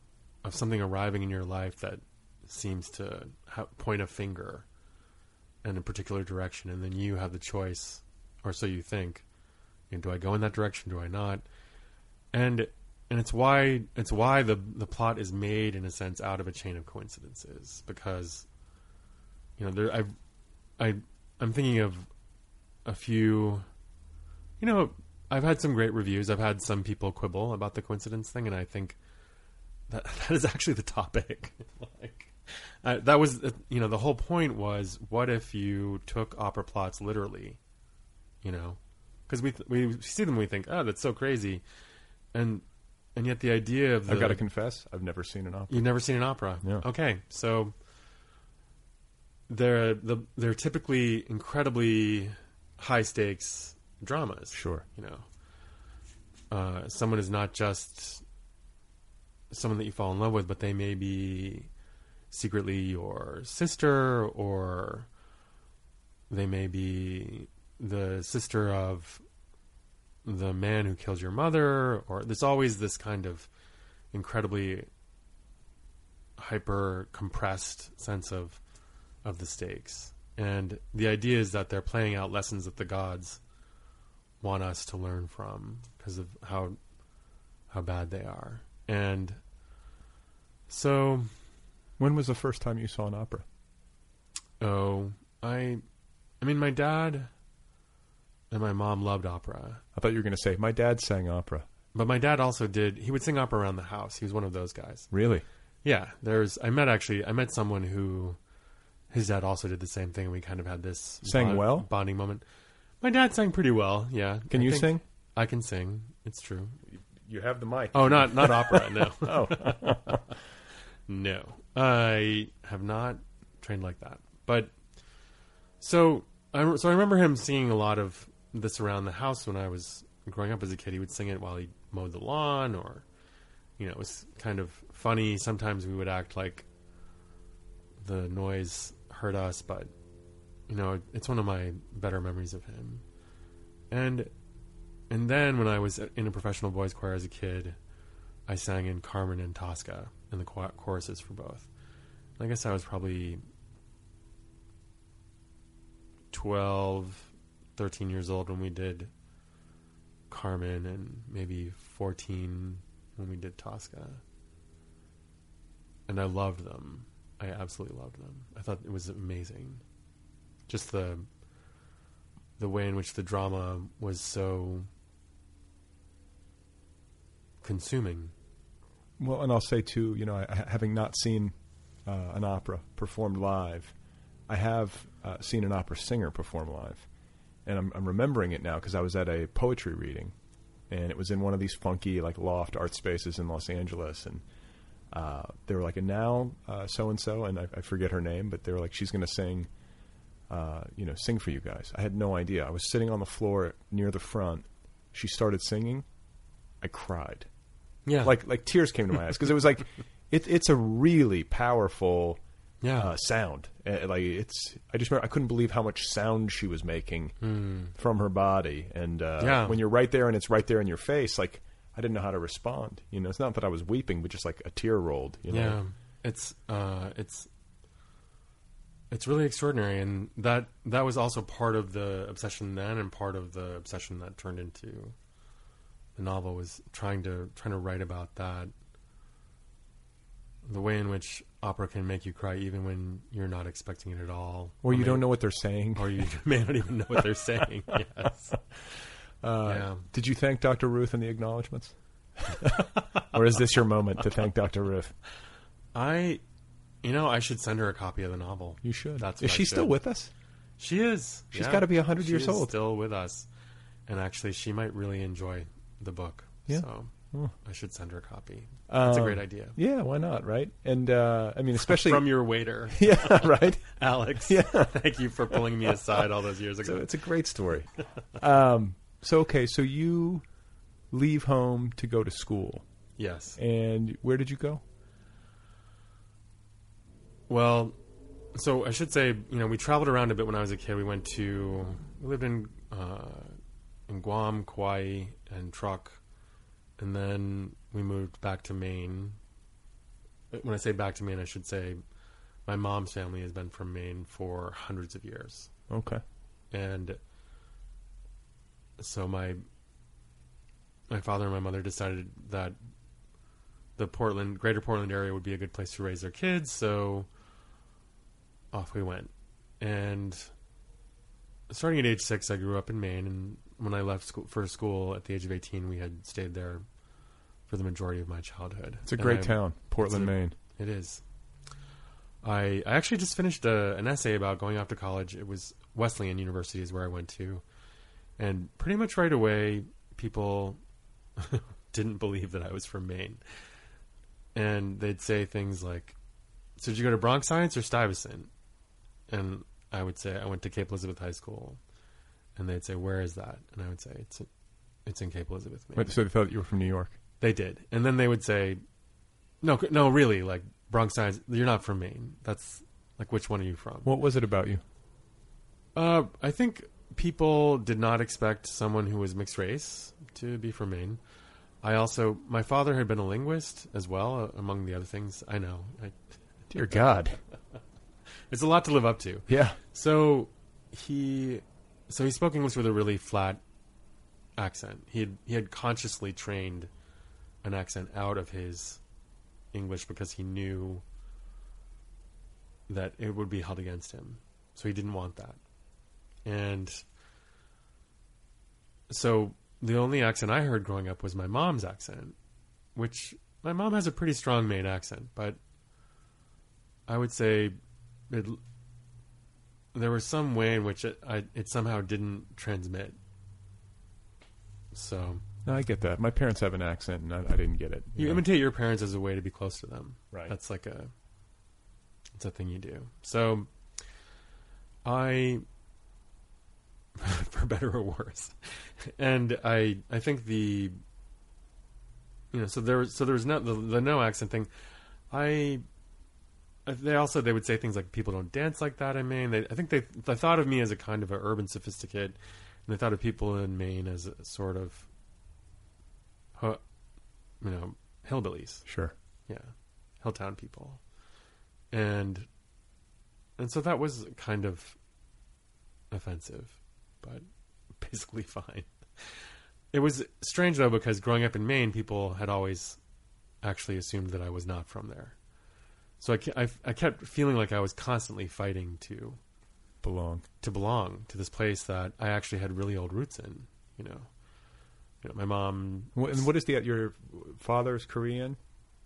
of something arriving in your life that seems to ha- point a finger in a particular direction, and then you have the choice, or so you think. You know, do I go in that direction? Do I not? And and it's why it's why the the plot is made in a sense out of a chain of coincidences because you know there I I I'm thinking of a few you know I've had some great reviews I've had some people quibble about the coincidence thing and I think that that is actually the topic like uh, that was uh, you know the whole point was what if you took opera plots literally you know because we th- we see them and we think oh that's so crazy and and yet the idea of the, I've got to confess, I've never seen an opera. You've never seen an opera. Yeah. Okay, so they're the they're typically incredibly high stakes dramas. Sure. You know, uh, someone is not just someone that you fall in love with, but they may be secretly your sister, or they may be the sister of the man who killed your mother, or there's always this kind of incredibly hyper compressed sense of of the stakes. And the idea is that they're playing out lessons that the gods want us to learn from because of how how bad they are. And so When was the first time you saw an opera? Oh, I, I mean, my dad and my mom loved opera, I thought you were going to say my dad sang opera. but my dad also did. He would sing opera around the house. He was one of those guys. Really? Yeah, there's. I met actually. I met someone who, his dad also did the same thing. and We kind of had this Sang well? bonding moment. My dad sang pretty well. Yeah. Can I you think sing? I can sing. It's true. You have the mic. Oh, not not opera. No. Oh. No, I have not trained like that. But so I so I remember him singing a lot of this around the house when I was growing up as a kid. He would sing it while he mowed the lawn, or you know, it was kind of funny. Sometimes we would act like the noise hurt us, but you know, it's one of my better memories of him. And and then when I was in a professional boys choir as a kid, I sang in Carmen and Tosca and the choruses for both. I guess I was probably 12, 13 years old when we did Carmen and maybe 14 when we did Tosca. And I loved them. I absolutely loved them. I thought it was amazing. Just the the way in which the drama was so consuming. Well, and I'll say too, you know, I, having not seen uh, an opera performed live, I have uh, seen an opera singer perform live, and I'm, I'm remembering it now because I was at a poetry reading, and it was in one of these funky like loft art spaces in Los Angeles, and uh, they were like, and now so and so, and I, I forget her name, but they were like, she's going to sing, uh, you know, sing for you guys. I had no idea. I was sitting on the floor near the front. She started singing. I cried Yeah. like like tears came to my eyes because it was like it, it's a really powerful yeah. uh, sound. Uh, like it's I just remember I couldn't believe how much sound she was making from her body, and uh, Yeah. when you're right there and it's right there in your face, like I didn't know how to respond. You know, it's not that I was weeping, but just like a tear rolled. You know? Yeah, it's uh, it's it's really extraordinary, and that that was also part of the obsession then, and part of the obsession that turned into the novel was trying to trying to write about that, the way in which opera can make you cry even when you're not expecting it at all, or you may- don't know what they're saying. or you may not even know what they're saying. Yes, Uh, yeah. Did you thank Dr. Ruth in the acknowledgments? or is this your moment to thank Dr. Ruth? I, you know, I should send her a copy of the novel. You should. That's is she still with us? She is. She's yeah. gotta be 100 She years old. Still with us, and actually, she might really enjoy the book. Yeah. So Oh. I should send her a copy. That's a Um, great idea. Yeah, why not? Right? And uh, I mean, especially From your waiter, yeah, right. Alex. Yeah. Thank you for pulling me aside all those years So ago. it's a great story. um, so okay, so you leave home to go to school, yes. and where did you go? Well, so I should say, you know, we traveled around a bit when I was a kid. We went to, we lived in uh, in Guam, Kauai, and Truk, and then we moved back to Maine. When I say back to Maine, I should say my mom's family has been from Maine for hundreds of years, Okay. and so my my father and my mother decided that the Portland, greater Portland area would be a good place to raise their kids. So off we went. And starting at age six, I grew up in Maine. And when I left school, for school at the age of 18, we had stayed there for the majority of my childhood. It's a great I- town, Portland, a- Maine. It is. I I actually just finished a, an essay about going off to college. It was Wesleyan University is where I went to, and pretty much right away, people didn't believe that I was from Maine, and they'd say things like, "So did you go to Bronx Science or Stuyvesant?" And I would say I went to Cape Elizabeth High School, and they'd say, "Where is that?" And I would say, "It's it's in Cape Elizabeth." Maine. Wait, so they thought you were from New York. They did, and then they would say, "No, no, really, like Bronx Science, you're not from Maine. That's like which one are you from?" What was it about you? Uh, I think people did not expect someone who was mixed race to be from Maine. I also, my father had been a linguist as well, uh, among the other things. I know, I, Dear God. it's a lot to live up to. Yeah. So he, so he spoke English with a really flat accent. He had he had consciously trained an accent out of his English because he knew that it would be held against him. so he didn't want that, and so the only accent I heard growing up was my mom's accent, which my mom has a pretty strong Maine accent, but I would say it, there was some way in which it, I, it somehow didn't transmit. So No, I get that. My parents have an accent, and I, I didn't get it. you know? imitate your parents as a way to be close to them. Right. That's like a it's a thing you do. So I for better or worse. And I I think the you know, so there was so there was no the, the no accent thing. I they also they would say things like people don't dance like that in Maine. They, I think they they thought of me as a kind of an urban sophisticate, and they thought of people in Maine as a sort of, you know, hillbillies Sure. yeah, Hilltown people, and and so that was kind of offensive, but basically fine. It was strange though because growing up in Maine, people had always actually assumed that I was not from there, so I, I, I kept feeling like I was constantly fighting to Belong. to belong to this place that I actually had really old roots in. You know, you know, my mom And what is the your father's Korean?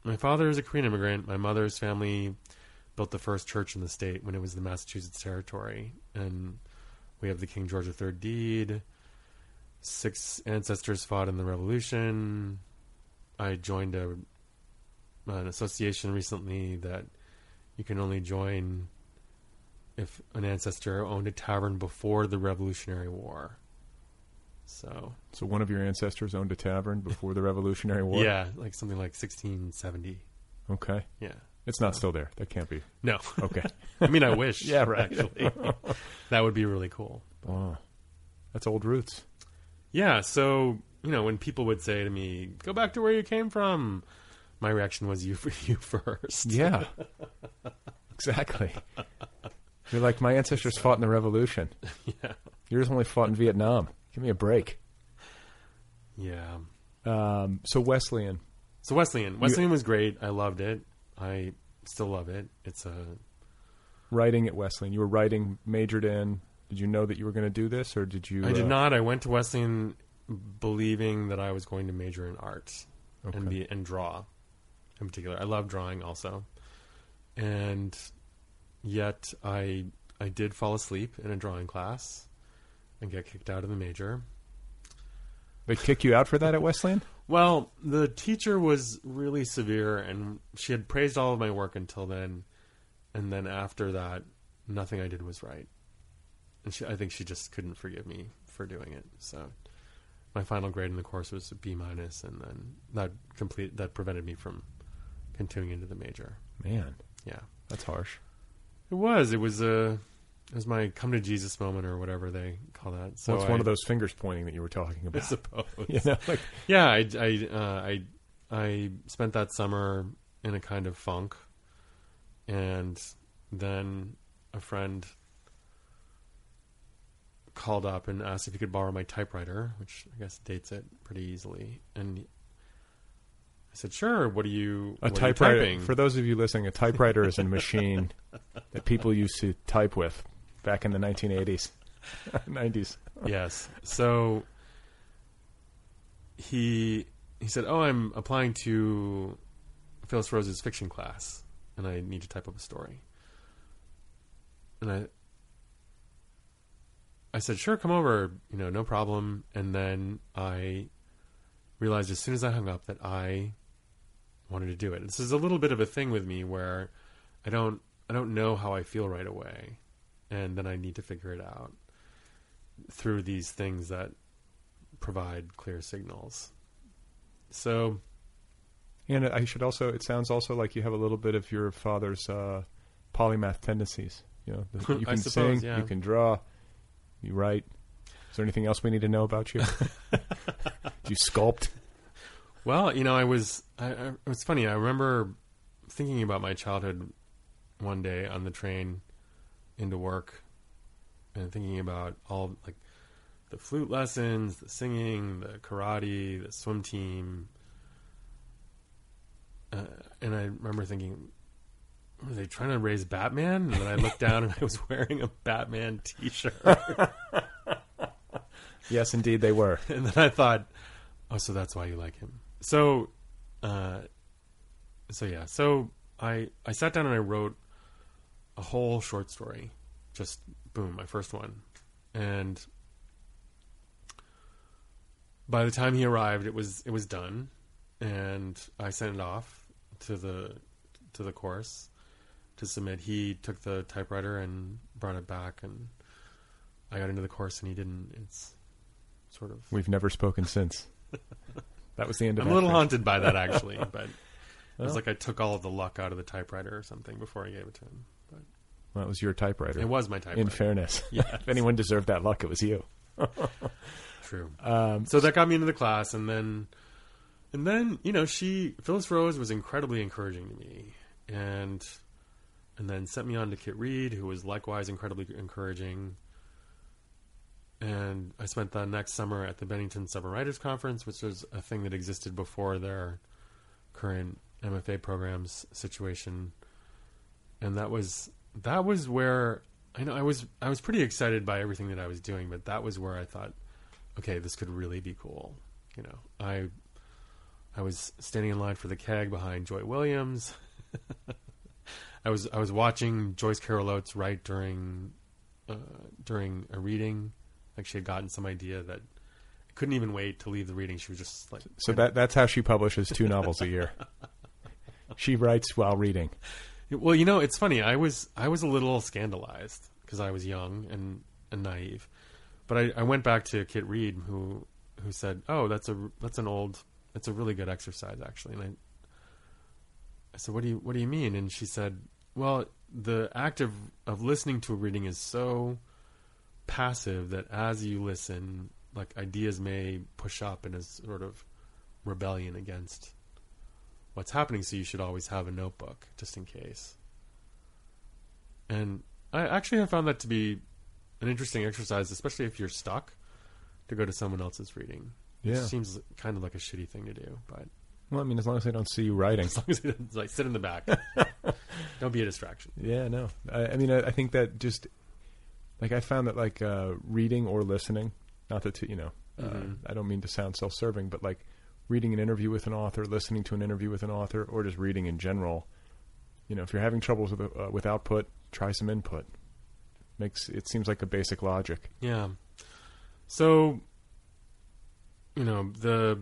My father is a Korean immigrant. My mother's family built the first church in the state when it was the Massachusetts territory, and we have the King George III deed. Six ancestors fought in the Revolution. I joined a an association recently that you can only join if an ancestor owned a tavern before the Revolutionary War. So So one of your ancestors owned a tavern before the Revolutionary War. yeah, like something like 1670. Okay. Yeah. It's not still there. That can't be. No. Okay. I mean, I wish. Yeah, right. Actually, that would be really cool. wow. That's old roots. Yeah. So you know, when people would say to me, "Go back to where you came from," my reaction was, "You for you first. Yeah. exactly. You're like my ancestors fought in the Revolution. Yeah. Yours only fought in Vietnam. Give me a break. Yeah. Um, so Wesleyan. So Wesleyan, Wesleyan was great. I loved it. I still love it. It's a writing at Wesleyan. You were writing, majored in. Did you know that you were going to do this, or did you? I did uh, not. I went to Wesleyan believing that I was going to major in art and be and draw in particular. I love drawing also, and yet I I did fall asleep in a drawing class and get kicked out of the major. They kick you out for that at Wesleyan? Well, the teacher was really severe, and she had praised all of my work until then, and then after that, nothing I did was right. And she, I think she just couldn't forgive me for doing it. So, my final grade in the course was a B minus, and then that complete that prevented me from continuing into the major. Man, Yeah, that's harsh. it was. It was a. It was my come to Jesus moment, or whatever they call that. So So it's I, one of those fingers pointing that you were talking about. I suppose. you know, like yeah, I I, uh, I I spent that summer in a kind of funk, and then a friend called up and asked if he could borrow my typewriter, which I guess dates it pretty easily, and I said, "Sure." What do you? a you typewriter. typing? For those of you listening, a typewriter is a machine that people used to type with back in the 1980s, 90s. yes. So he he said, "Oh, I'm applying to Phyllis Rose's fiction class, and I need to type up a story." And I I said, "Sure, come over. You know, no problem." And then I realized as soon as I hung up that I wanted to do it. This is a little bit of a thing with me where I don't I don't know how I feel right away, and then I need to figure it out through these things that provide clear signals. So And I should also. It sounds also like you have a little bit of your father's uh, polymath tendencies. You know, the- you can suppose, sing, yeah. you can draw, you write. Is there anything else we need to know about you? Do you sculpt? Well, you know, I was. I, I, it was funny. I remember thinking about my childhood one day on the train into work, and thinking about all like the flute lessons, the singing, the karate, the swim team, uh, and I remember thinking, were they trying to raise Batman? And then I looked down and I was wearing a Batman T-shirt, Yes, indeed, they were. and then I thought, oh, so that's why you like him. So, uh, so yeah, so I I sat down and I wrote a whole short story, just boom, my first one, and by the time he arrived, it was it was done, and I sent it off to the to the course to submit. He took the typewriter and brought it back, and I got into the course, and he didn't. It's sort of. We've never spoken since. That was the end of I'm a little that. haunted by that actually, but it was like I took all of the luck out of the typewriter or something before I gave it to him. It was your typewriter. it was my typewriter. In fairness, Yes. if anyone deserved that luck, it was you. True. Um, so that got me into the class, and then, and then you know, she Phyllis Rose was incredibly encouraging to me, and and then sent me on to Kit Reed, who was likewise incredibly encouraging. And I spent the next summer at the Bennington Summer Writers Conference, which was a thing that existed before their current MFA programs situation, and that was that was where I know I was I was pretty excited by everything that I was doing, but that was where I thought, okay, this could really be cool. You know, I I was standing in line for the keg behind Joy Williams. I was I was watching Joyce Carol Oates write during uh, during a reading. Like she had gotten some idea that I couldn't even wait to leave the reading. She was just like so that that's how she publishes two novels a year. She writes while reading. Well, you know, it's funny. I was I was a little scandalized because I was young and, and naive, but I, I went back to Kit Reed who who said, "Oh, that's a that's an old that's a really good exercise actually." And I I said, "What do you what do you mean?" And she said, "Well, the act of of listening to a reading is so passive that as you listen, like ideas may push up in a sort of rebellion against what's happening. So you should always have a notebook just in case." And I actually have found that to be an interesting exercise, especially if you're stuck, to go to someone else's reading. It Yeah. seems kind of like a shitty thing to do, but Well, I mean, as long as they don't see you writing. as long as it doesn't like sit in the back, don't be a distraction. Yeah, no. I, I mean, I, I think that just like I found that like uh, reading or listening, not that you know, uh, Mhm. I don't mean to sound self-serving, but like reading an interview with an author, listening to an interview with an author, or just reading in general. You know, if you're having troubles with uh, with output, try some input. Makes it seems like a basic logic. Yeah. So, you know, the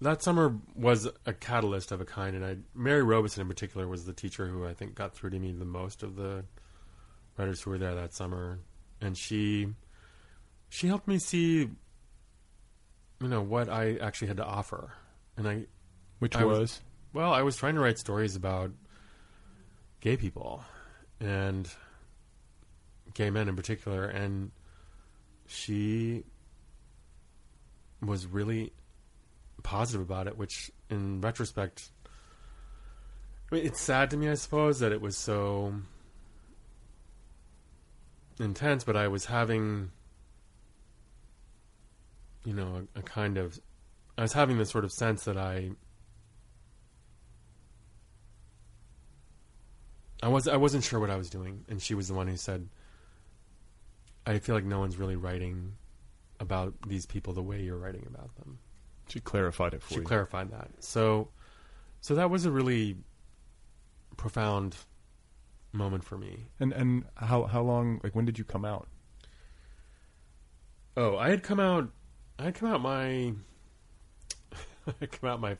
that summer was a catalyst of a kind, and I Mary Robison in particular was the teacher who I think got through to me the most of the writers who were there that summer, and she she helped me see, you know, what I actually had to offer, and I Which I was, was- well, I was trying to write stories about gay people and gay men in particular, and she was really positive about it, which in retrospect, I mean, it's sad to me, I suppose, that it was so intense, but I was having, you know, a, a kind of, I was having this sort of sense that I, I was I wasn't sure what I was doing, and she was the one who said, "I feel like no one's really writing about these people the way you're writing about them." she clarified it for She you. She clarified that. So, so that was a really profound moment for me. and and how how long? Like when did you come out? Oh, I had come out. I come out my. I come out my.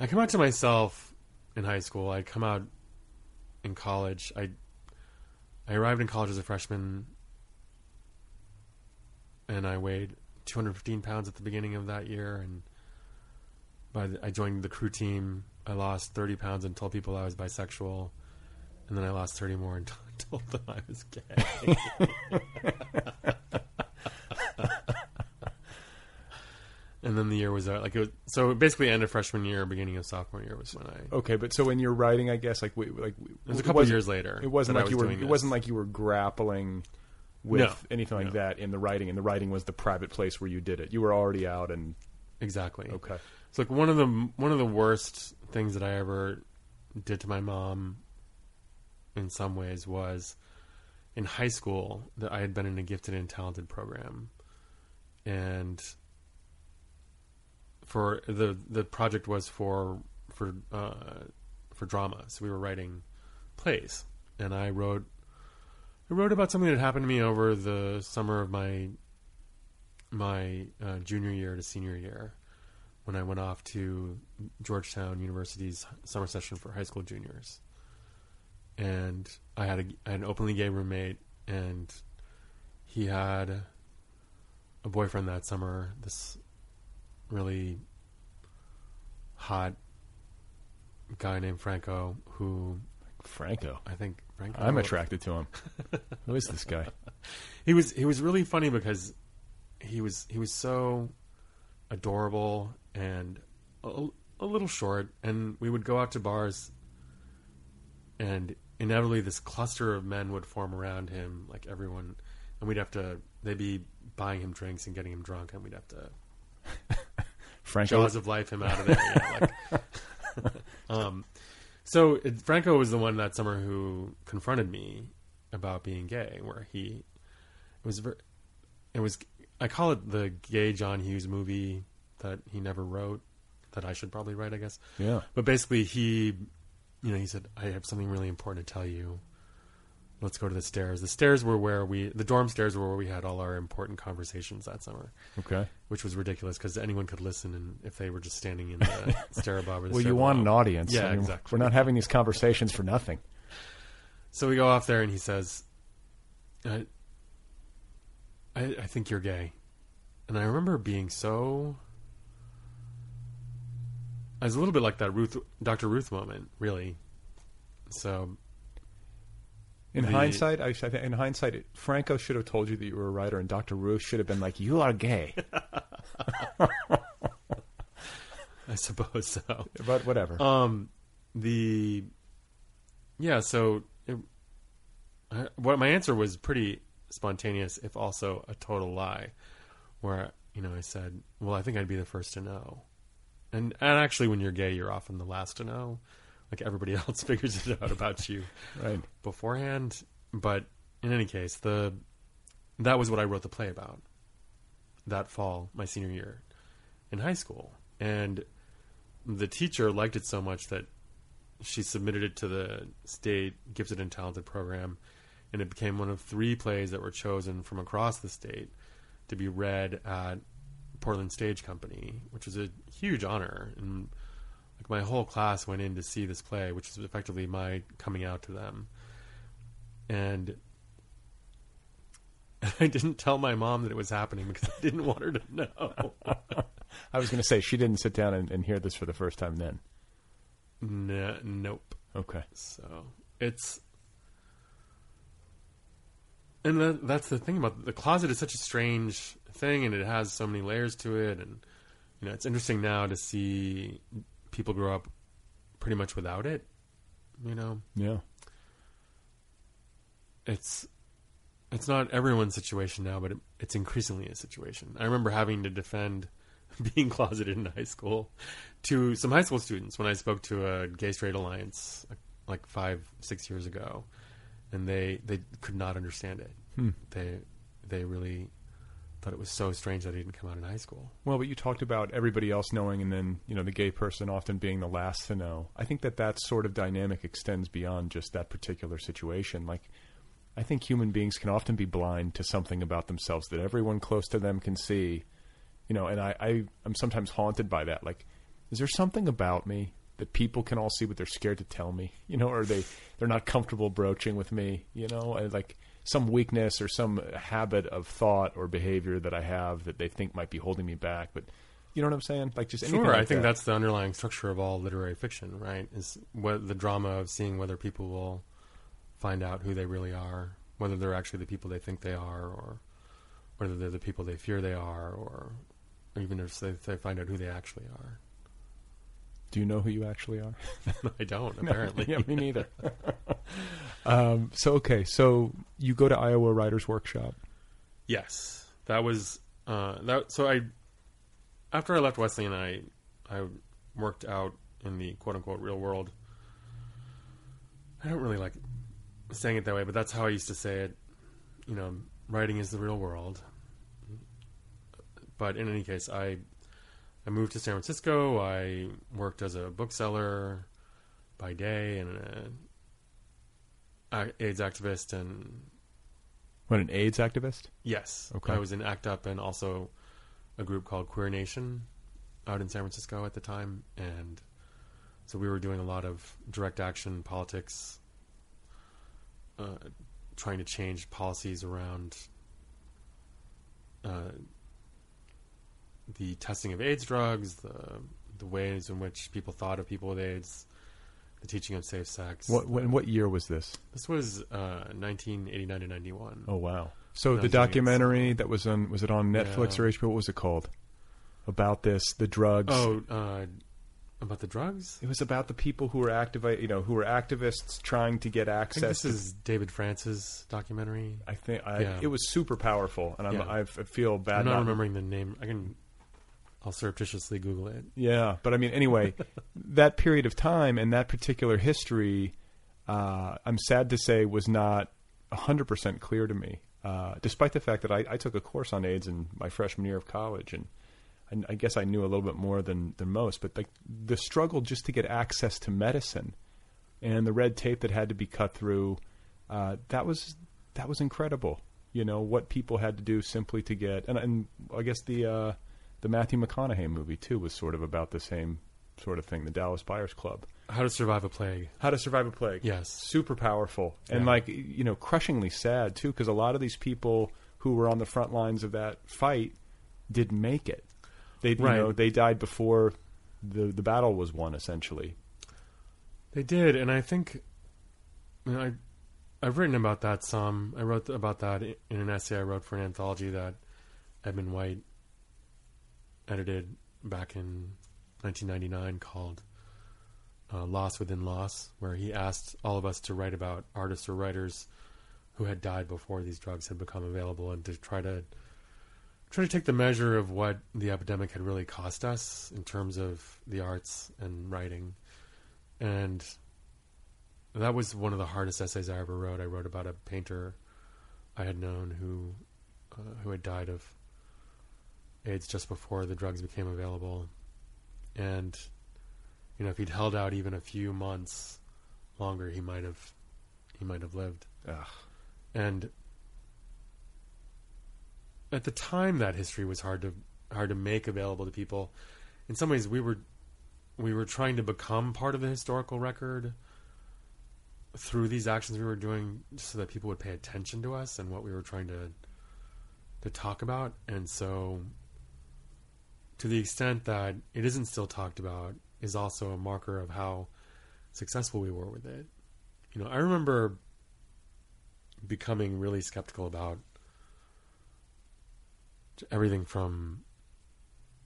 I come out to myself in high school. I come out in college. I. I arrived in college as a freshman, and I weighed 215 pounds at the beginning of that year. And by the, I joined the crew team. I lost 30 pounds and told people I was bisexual, and then I lost 30 more and told them I was gay. and then the year was out. Like it was, so basically, end of freshman year, beginning of sophomore year was when I. Okay, but so when you're writing, I guess like we, like It was a couple years later. It wasn't like you were. It this. wasn't like you were grappling with No, anything like no. that in the writing. And the writing was the private place where you did it. You were already out, and exactly. okay, It's like one of the one of the worst things that I ever did to my mom. In some ways, was in high school that I had been in a gifted and talented program, and for the the project was for for uh, for drama. So we were writing plays, and I wrote I wrote about something that happened to me over the summer of my my uh, junior year to senior year when I went off to Georgetown University's summer session for high school juniors. And I had, a, I had an openly gay roommate, and he had a boyfriend that summer. This really hot guy named Franco, who Franco. I think Franco. I'm attracted to him. Who is this guy? He was he was really funny because he was he was so adorable and a, a little short, and we would go out to bars, and inevitably this cluster of men would form around him, like everyone, and we'd have to they'd be buying him drinks and getting him drunk, and we'd have to Franco. jaws of life him out of there. you know, like, um, so it, Franco was the one that summer who confronted me about being gay, where he it was it was I call it the gay John Hughes movie that he never wrote that I should probably write, I guess. Yeah. But basically, he you know he said I have something really important to tell you. Let's go to the stairs. The stairs were where we the dorm stairs were where we had all our important conversations that summer Okay. which was ridiculous because anyone could listen, and if they were just standing in the stair above or the Well, stair you want an audience. Yeah, I mean, exactly. We're not having these conversations for nothing. So we go off there, and he says, I, I, I think you're gay. And I remember being so. I was a little bit like that Ruth, Dr. Ruth moment, really. So, In The- hindsight, I, I in hindsight, it, Franco should have told you that you were a writer, and Dr. Ruth should have been like, "You are gay." I suppose so. but whatever. Um, the yeah. So, it, I, what my answer was pretty spontaneous, if also a total lie. Where you know I said, "Well, I think I'd be the first to know," and and actually, when you're gay, you're often the last to know. Like everybody else figures it out about you right. beforehand. But in any case, the that was what I wrote the play about that fall, my senior year in high school, and the teacher liked it so much that she submitted it to the state gifted and talented program, and it became one of three plays that were chosen from across the state to be read at Portland Stage Company, which was a huge honor. And like my whole class went in to see this play, which was effectively my coming out to them. And I didn't tell my mom that it was happening because I didn't want her to know. I was going to say she didn't sit down and, and hear this for the first time then. no, nope. Okay. So it's and that, that's the thing about the closet is such a strange thing, and it has so many layers to it, and you know it's interesting now to see people grow up pretty much without it. You know, Yeah. it's it's not everyone's situation now, but it, it's increasingly a situation. I remember having to defend being closeted in high school to some high school students when I spoke to a gay straight alliance like five six years ago, and they they could not understand it. Hmm. They they really thought it was so strange that he didn't come out in high school. Well, but you talked about everybody else knowing, and then you know the gay person often being the last to know. I think that that sort of dynamic extends beyond just that particular situation. Like, I think human beings can often be blind to something about themselves that everyone close to them can see. You know, and I, I I'm sometimes haunted by that. Like, is there something about me that people can all see, but they're scared to tell me? You know, or they they're not comfortable broaching with me. You know, and like some weakness or some habit of thought or behavior that I have that they think might be holding me back. But you know what I'm saying? Like just anything Sure, like I think that. that's the underlying structure of all literary fiction, right? Is what the drama of seeing whether people will find out who they really are, whether they're actually the people they think they are, or whether they're the people they fear they are, or even if they, they find out who they actually are. Do you know who you actually are? I don't apparently. yeah, me neither. um, so okay, so you go to Iowa Writers Workshop. Yes, that was uh, that. So I, after I left Wesleyan, I I worked out in the quote unquote real world. I don't really like saying it that way, but that's how I used to say it. You know, writing is the real world. But in any case, I I moved to San Francisco. I worked as a bookseller by day and an AIDS activist and What an AIDS activist? Yes. Okay. I was in ACT UP and also a group called Queer Nation out in San Francisco at the time. And so we were doing a lot of direct action politics, uh, trying to change policies around uh, the testing of AIDS drugs, the, the ways in which people thought of people with AIDS, the teaching of safe sex. What when, what year was this? This was uh, 1989 to 91. Oh wow! So the documentary that was on was it on Netflix Yeah. or HBO? What was it called? About this, the drugs. Oh, uh, about the drugs? It was about the people who were active, you know, who were activists trying to get access. this to, is David France's documentary. I think I, Yeah. it was super powerful, and I'm, Yeah. I feel bad I'm not not remembering the name. I can. I'll surreptitiously Google it. Yeah, but I mean, anyway, that period of time and that particular history, uh, I'm sad to say, was not 100% clear to me, uh, despite the fact that I, I took a course on AIDS in my freshman year of college, and I, I guess I knew a little bit more than, than most. But like the struggle just to get access to medicine and the red tape that had to be cut through, uh, that was that was incredible. You know what people had to do simply to get, and, and I guess the uh, the Matthew McConaughey movie too was sort of about the same sort of thing. The Dallas Buyers Club, How to Survive a Plague. How to Survive a Plague. Yes. super powerful and Yeah. like you know crushingly sad too because a lot of these people who were on the front lines of that fight didn't make it. They Right. you know they died before the the battle was won essentially. They did, and I think I, mean, I I've written about that some. I wrote about that in an essay I wrote for an anthology that Edmund White edited back in 1999 called uh, "Loss Within Loss," where he asked all of us to write about artists or writers who had died before these drugs had become available, and to try to try to take the measure of what the epidemic had really cost us in terms of the arts and writing and that was one of the hardest essays I ever wrote. I wrote about a painter I had known who uh, who had died of AIDS just before the drugs became available, and you know if he'd held out even a few months longer, he might have he might have lived. Ugh. And at the time, that history was hard to hard to make available to people. In some ways, we were we were trying to become part of the historical record through these actions we were doing so that people would pay attention to us and what we were trying to to talk about and so to the extent that it isn't still talked about is also a marker of how successful we were with it. You know i remember becoming really skeptical about everything from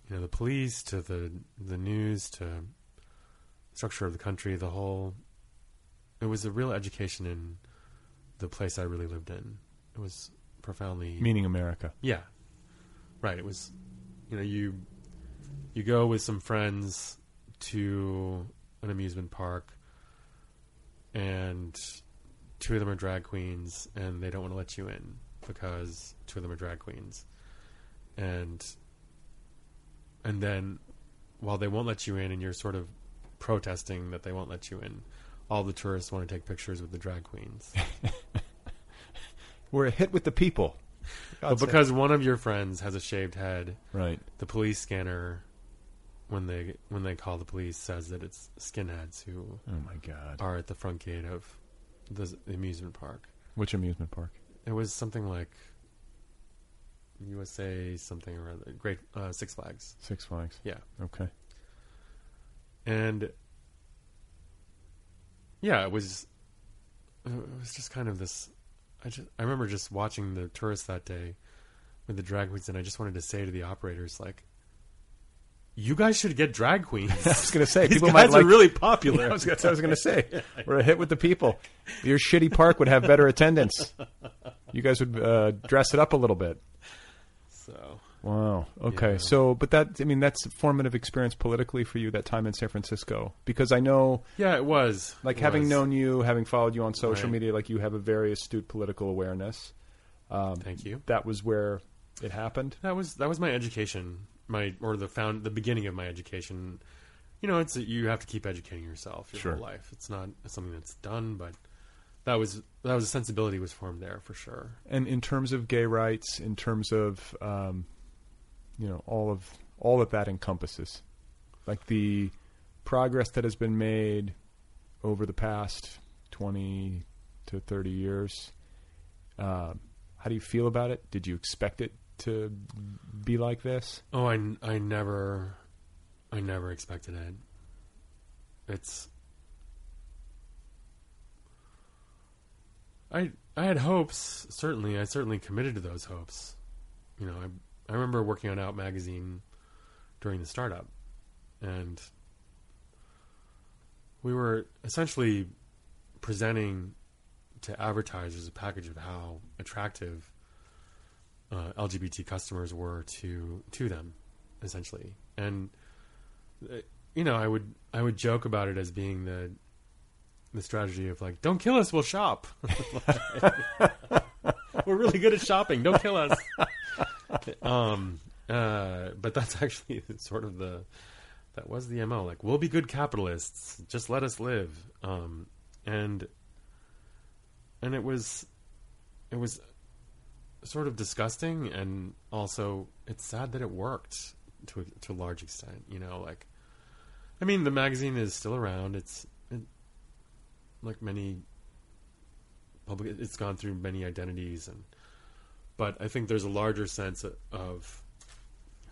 you know the police to the the news to structure of the country the whole it was a real education in the place I really lived in. It was profoundly Meaning America. yeah. Right. It was you know you you go with some friends to an amusement park and two of them are drag queens and they don't want to let you in because two of them are drag queens. And and then while they won't let you in and you're sort of protesting that they won't let you in all the tourists want to take pictures with the drag queens. We're a hit with the people. but God's because one of your friends has a shaved head right, the police scanner when they when they call the police says that it's skinheads who oh my god, are at the front gate of the amusement park which amusement park? it was something like USA something or other great uh, Six Flags Six Flags. yeah Okay, and yeah, it was it was just kind of this. I just I remember just watching the tourists that day with the drag queens, and I just wanted to say to the operators like, "You guys should get drag queens. I was going to say These people guys might like are really popular." I was going to say we're a hit with the people. Your shitty park would have better attendance. You guys would uh, dress it up a little bit. so Wow. Okay. Yeah. So, but that I mean, that's a formative experience politically for you that time in San Francisco because I know, Yeah, it was like, It having was. known you, having followed you on social Right. media, like you have a very astute political awareness. Thank you. That was where it happened. That was that was my education, my or the found the beginning of my education. You know, it's you have to keep educating yourself your Sure. whole life. It's not something that's done, but that was that was a sensibility was formed there for sure. And in terms of gay rights, in terms of um, you know all of all that that encompasses, like the progress that has been made over the past twenty to thirty years. Um, how do you feel about it? Did you expect it to be like this? Oh, I, I never, I never expected it. It's, I I had hopes. Certainly, I certainly committed to those hopes. You know, I I remember working on Out magazine during the startup, and we were essentially presenting to advertisers a package of how attractive uh, LGBT customers were to to them, essentially. And uh, you know, I would I would joke about it as being the the strategy of like, don't kill us, we'll shop. We're really good at shopping. Don't kill us. um, uh, but that's actually sort of the that was the mo. Like, we'll be good capitalists. Just let us live. Um, and and it was it was sort of disgusting and also it's sad that it worked to a, to a large extent you know like i mean the magazine is still around. It's it, like many public it's gone through many identities and but i think there's a larger sense of,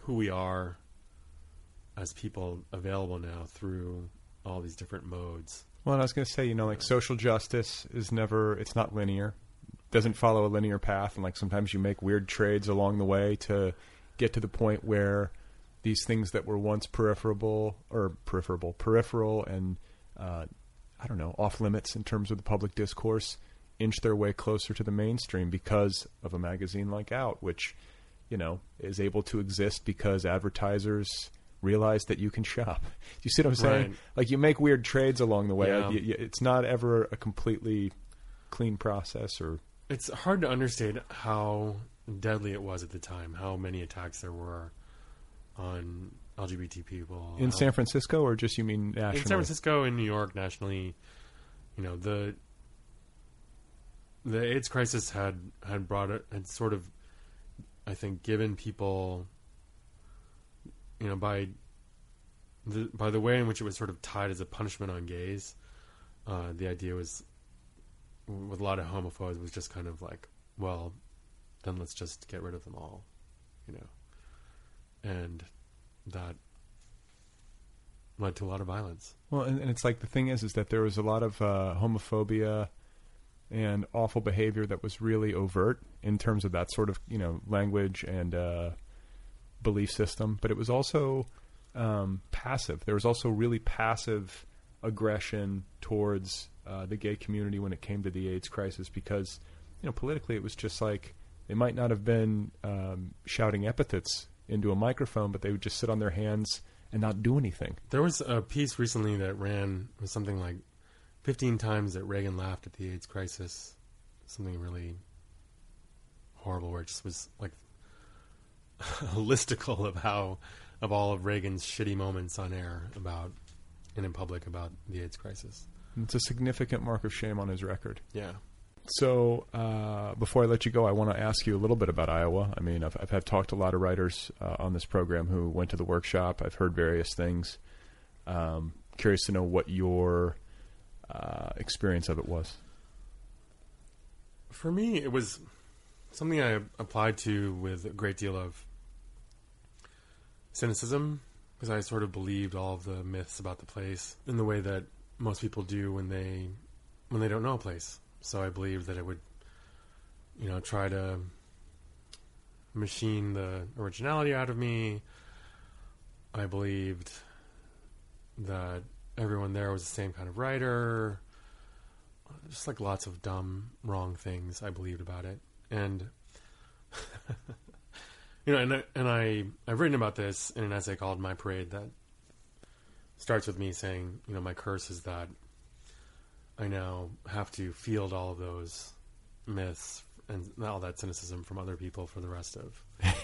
who we are as people available now through all these different modes. Well, and I was going to say, you know, like social justice is never, it's not linear. Doesn't follow a linear path. And like sometimes you make weird trades along the way to get to the point where these things that were once peripheral or peripheral, peripheral and, uh, I don't know, off limits in terms of the public discourse inch their way closer to the mainstream because of a magazine like Out, which, you know, is able to exist because advertisers realize that you can shop. You see what I'm saying? Right. Like you make weird trades along the way. Yeah. You- you- it's not ever a completely clean process or it's hard to understate how deadly it was at the time. How many attacks there were on LGBT people in how- San Francisco or just you mean nationally? in San Francisco, in New York, nationally. You know the the AIDS crisis had had brought it had sort of, I think, given people. You know by. The, by the way in which it was sort of tied as a punishment on gays, uh, the idea was, with a lot of homophobes, was just kind of like, well, then let's just get rid of them all, you know, and that led to a lot of violence. Well, and, and it's like the thing is, is that there was a lot of uh, homophobia and awful behavior that was really overt in terms of that sort of you know language and uh, belief system, but it was also um, passive. There was also really passive aggression towards uh, the gay community when it came to the AIDS crisis because you know politically it was just like they might not have been um, shouting epithets into a microphone, but they would just sit on their hands and not do anything. There was a piece recently that ran was something like 15 times that Reagan laughed at the AIDS crisis. Something really horrible where it just was like a listicle of how of all of Reagan's shitty moments on air about and in public about the AIDS crisis. It's a significant mark of shame on his record. Yeah. So uh, before I let you go, I want to ask you a little bit about Iowa. I mean, I've, I've had talked to a lot of writers uh, on this program who went to the workshop. I've heard various things. Um, curious to know what your uh, experience of it was. For me, it was something I applied to with a great deal of cynicism because I sort of believed all of the myths about the place in the way that most people do when they when they don't know a place. So I believed that it would, you know, try to machine the originality out of me. I believed that everyone there was the same kind of writer. Just like lots of dumb, wrong things I believed about it. And you know, and I, and I I've written about this in an essay called "My Parade" that starts with me saying, you know, my curse is that I now have to field all of those myths and all that cynicism from other people for the rest of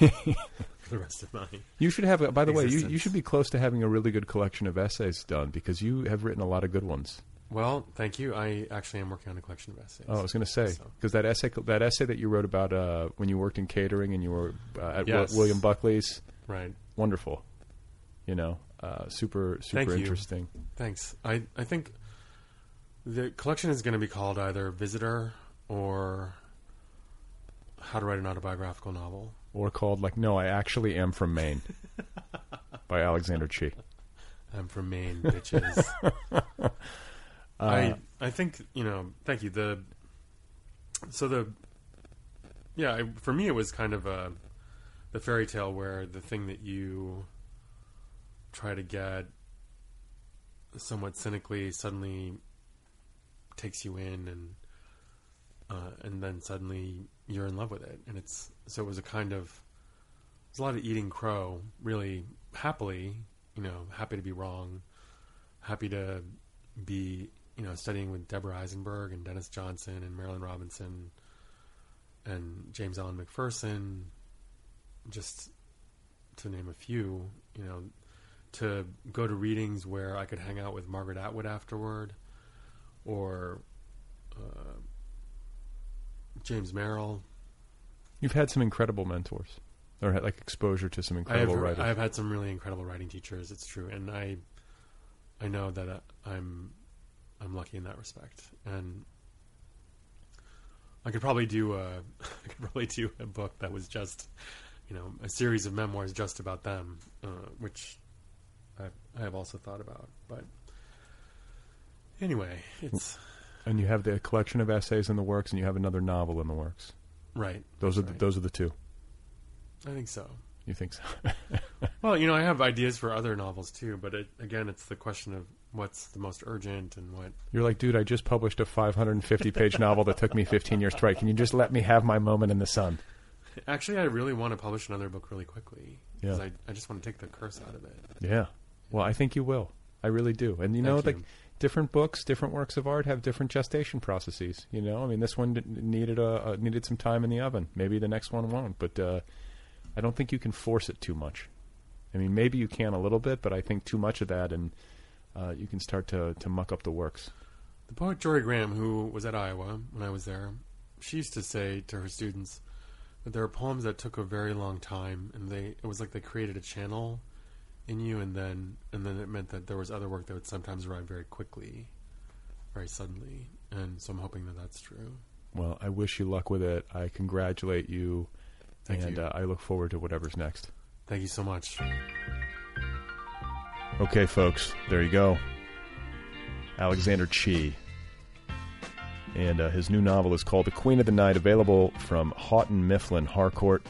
the rest of my You should have. By the way, you, you should be close to having a really good collection of essays done because you have written a lot of good ones. Well thank you i actually am working on a collection of essays Oh, I was going to say So- because that essay that essay that you wrote about uh, when you worked in catering and you were uh, at Yes. William Buckley's, right wonderful. You know, uh, super super Thank you. interesting. thanks i i think the collection is going to be called either visitor or how to write an autobiographical novel Or called like, no, I actually am from Maine, by Alexander Chee. i'm from maine bitches I I think you know. Thank you. The so the yeah I, for me it was kind of a the fairy tale where the thing that you try to get somewhat cynically suddenly takes you in and uh, and then suddenly you're in love with it and it's so it was a kind of there's a lot of eating crow really happily you know happy to be wrong happy to be you know studying with Deborah Eisenberg and Denis Johnson and Marilynne Robinson and James Alan McPherson, just to name a few. You know, to go to readings where I could hang out with Margaret Atwood afterward, or uh, James Merrill. You've had some incredible mentors, or had like exposure to some I have, incredible writers. I have had some really incredible writing teachers. It's true, and I, I know that uh, I'm, I'm lucky in that respect, and I could probably do a, I could probably do a book that was just, you know, a series of memoirs just about them, uh, which I, I have also thought about. But anyway, it's and you have the collection of essays in the works, and you have another novel in the works. right. Those are the, right. those are the two. I think so. You think so? Well, you know, I have ideas for other novels too, but it, again, it's the question of what's the most urgent and what You're like, dude, I just published a 550 page novel that took me 15 years to write. Can you just let me have my moment in the sun? Actually, I really want to publish another book really quickly because Yeah. I, I just want to take the curse out of it. Yeah. Well, I think you will. I really do. And you know, Thank like you. different books, different works of art have different gestation processes. You know, I mean, this one needed a, a needed some time in the oven. Maybe the next one won't, but uh, I don't think you can force it too much. I mean, maybe you can a little bit, but I think too much of that, and uh, you can start to to muck up the works. The poet Jorie Graham, who was at Iowa when I was there, she used to say to her students that there are poems that took a very long time, and they it was like they created a channel in you, and then and then it meant that there was other work that would sometimes arrive very quickly, very suddenly. And so I'm hoping that that's true. Well, I wish you luck with it. I congratulate you, Thank and you. Uh, I look forward to whatever's next. Thank you so much. Okay, folks, there you go. Alexander Chee. And uh, his new novel is called The Queen of the Night, available from Houghton Mifflin Harcourt.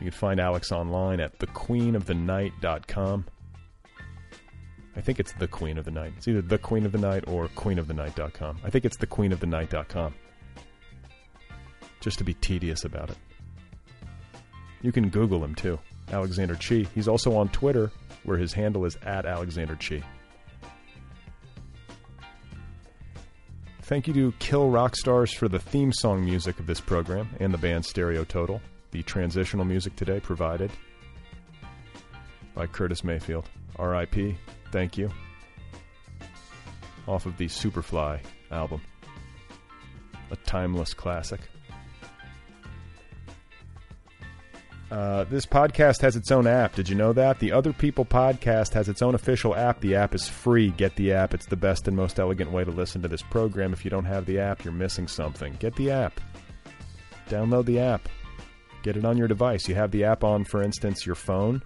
You can find Alex online at thequeenofthenight.com. I think it's The Queen of the Night. It's either The Queen of the Night or queenofthenight.com. I think it's thequeenofthenight.com. Just to be tedious about it. You can Google him too, Alexander Chee. He's also on Twitter, where his handle is at Alexander Chee. Thank you to Kill Rock Stars for the theme song music of this program and the band Stereo Total. The transitional music today provided by Curtis Mayfield. R.I.P. Thank you. Off of the Superfly album, a timeless classic. Uh, this podcast has its own app. Did you know that? The Other People podcast has its own official app. The app is free. Get the app. It's the best and most elegant way to listen to this program. If you don't have the app, you're missing something. Get the app. Download the app. Get it on your device. You have the app on, for instance, your phone.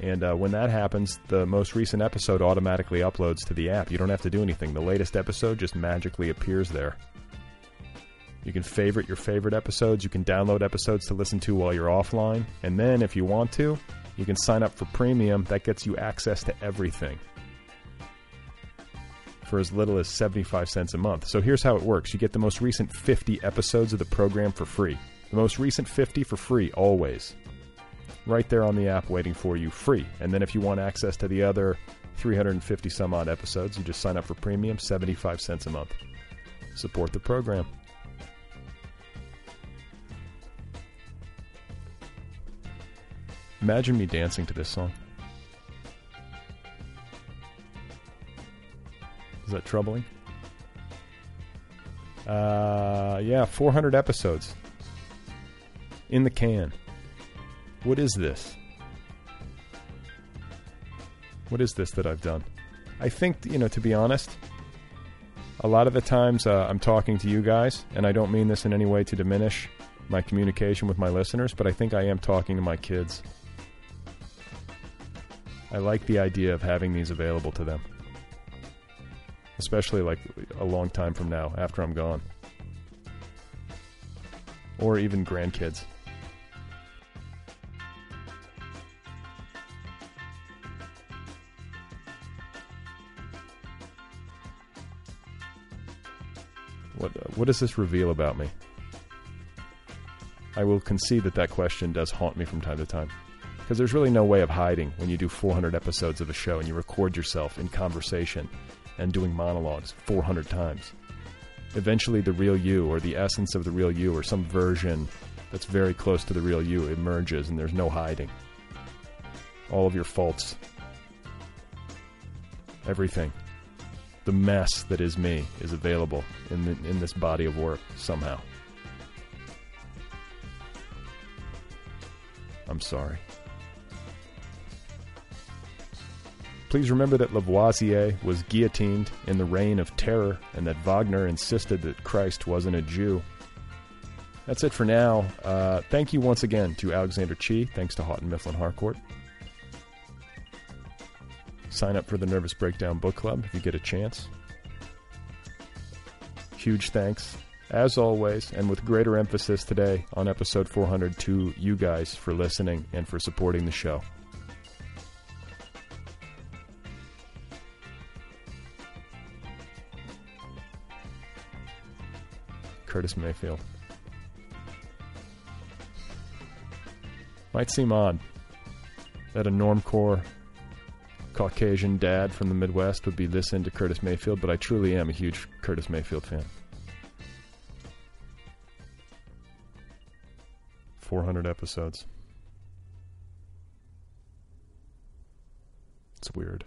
And uh, when that happens, the most recent episode automatically uploads to the app. You don't have to do anything. The latest episode just magically appears there. You can favorite your favorite episodes. You can download episodes to listen to while you're offline. And then, if you want to, you can sign up for premium. That gets you access to everything for as little as 75 cents a month. So here's how it works you get the most recent 50 episodes of the program for free. The most recent 50 for free, always. right there on the app waiting for you free. And then if you want access to the other 350 some odd episodes, you just sign up for premium, 75 cents a month. Support the program. Imagine me dancing to this song. Is that troubling? Uh, yeah, 400 episodes in the can. What is this? What is this that I've done? I think, you know, to be honest, a lot of the times uh, I'm talking to you guys, and I don't mean this in any way to diminish my communication with my listeners, but I think I am talking to my kids. I like the idea of having these available to them, especially like a long time from now after I'm gone, or even grandkids. What what does this reveal about me? I will concede that that question does haunt me from time to time. Because there's really no way of hiding when you do 400 episodes of a show and you record yourself in conversation and doing monologues 400 times. Eventually, the real you, or the essence of the real you, or some version that's very close to the real you emerges, and there's no hiding. All of your faults, everything, the mess that is me is available in, the, in this body of work somehow. I'm sorry. Please remember that Lavoisier was guillotined in the Reign of Terror and that Wagner insisted that Christ wasn't a Jew. That's it for now. Uh, thank you once again to Alexander Chee. Thanks to Houghton Mifflin Harcourt. Sign up for the Nervous Breakdown Book Club if you get a chance. Huge thanks, as always, and with greater emphasis today on episode 400 to you guys for listening and for supporting the show. Curtis Mayfield. Might seem odd that a normcore Caucasian dad from the Midwest would be this into Curtis Mayfield, but I truly am a huge Curtis Mayfield fan. 400 episodes. It's weird.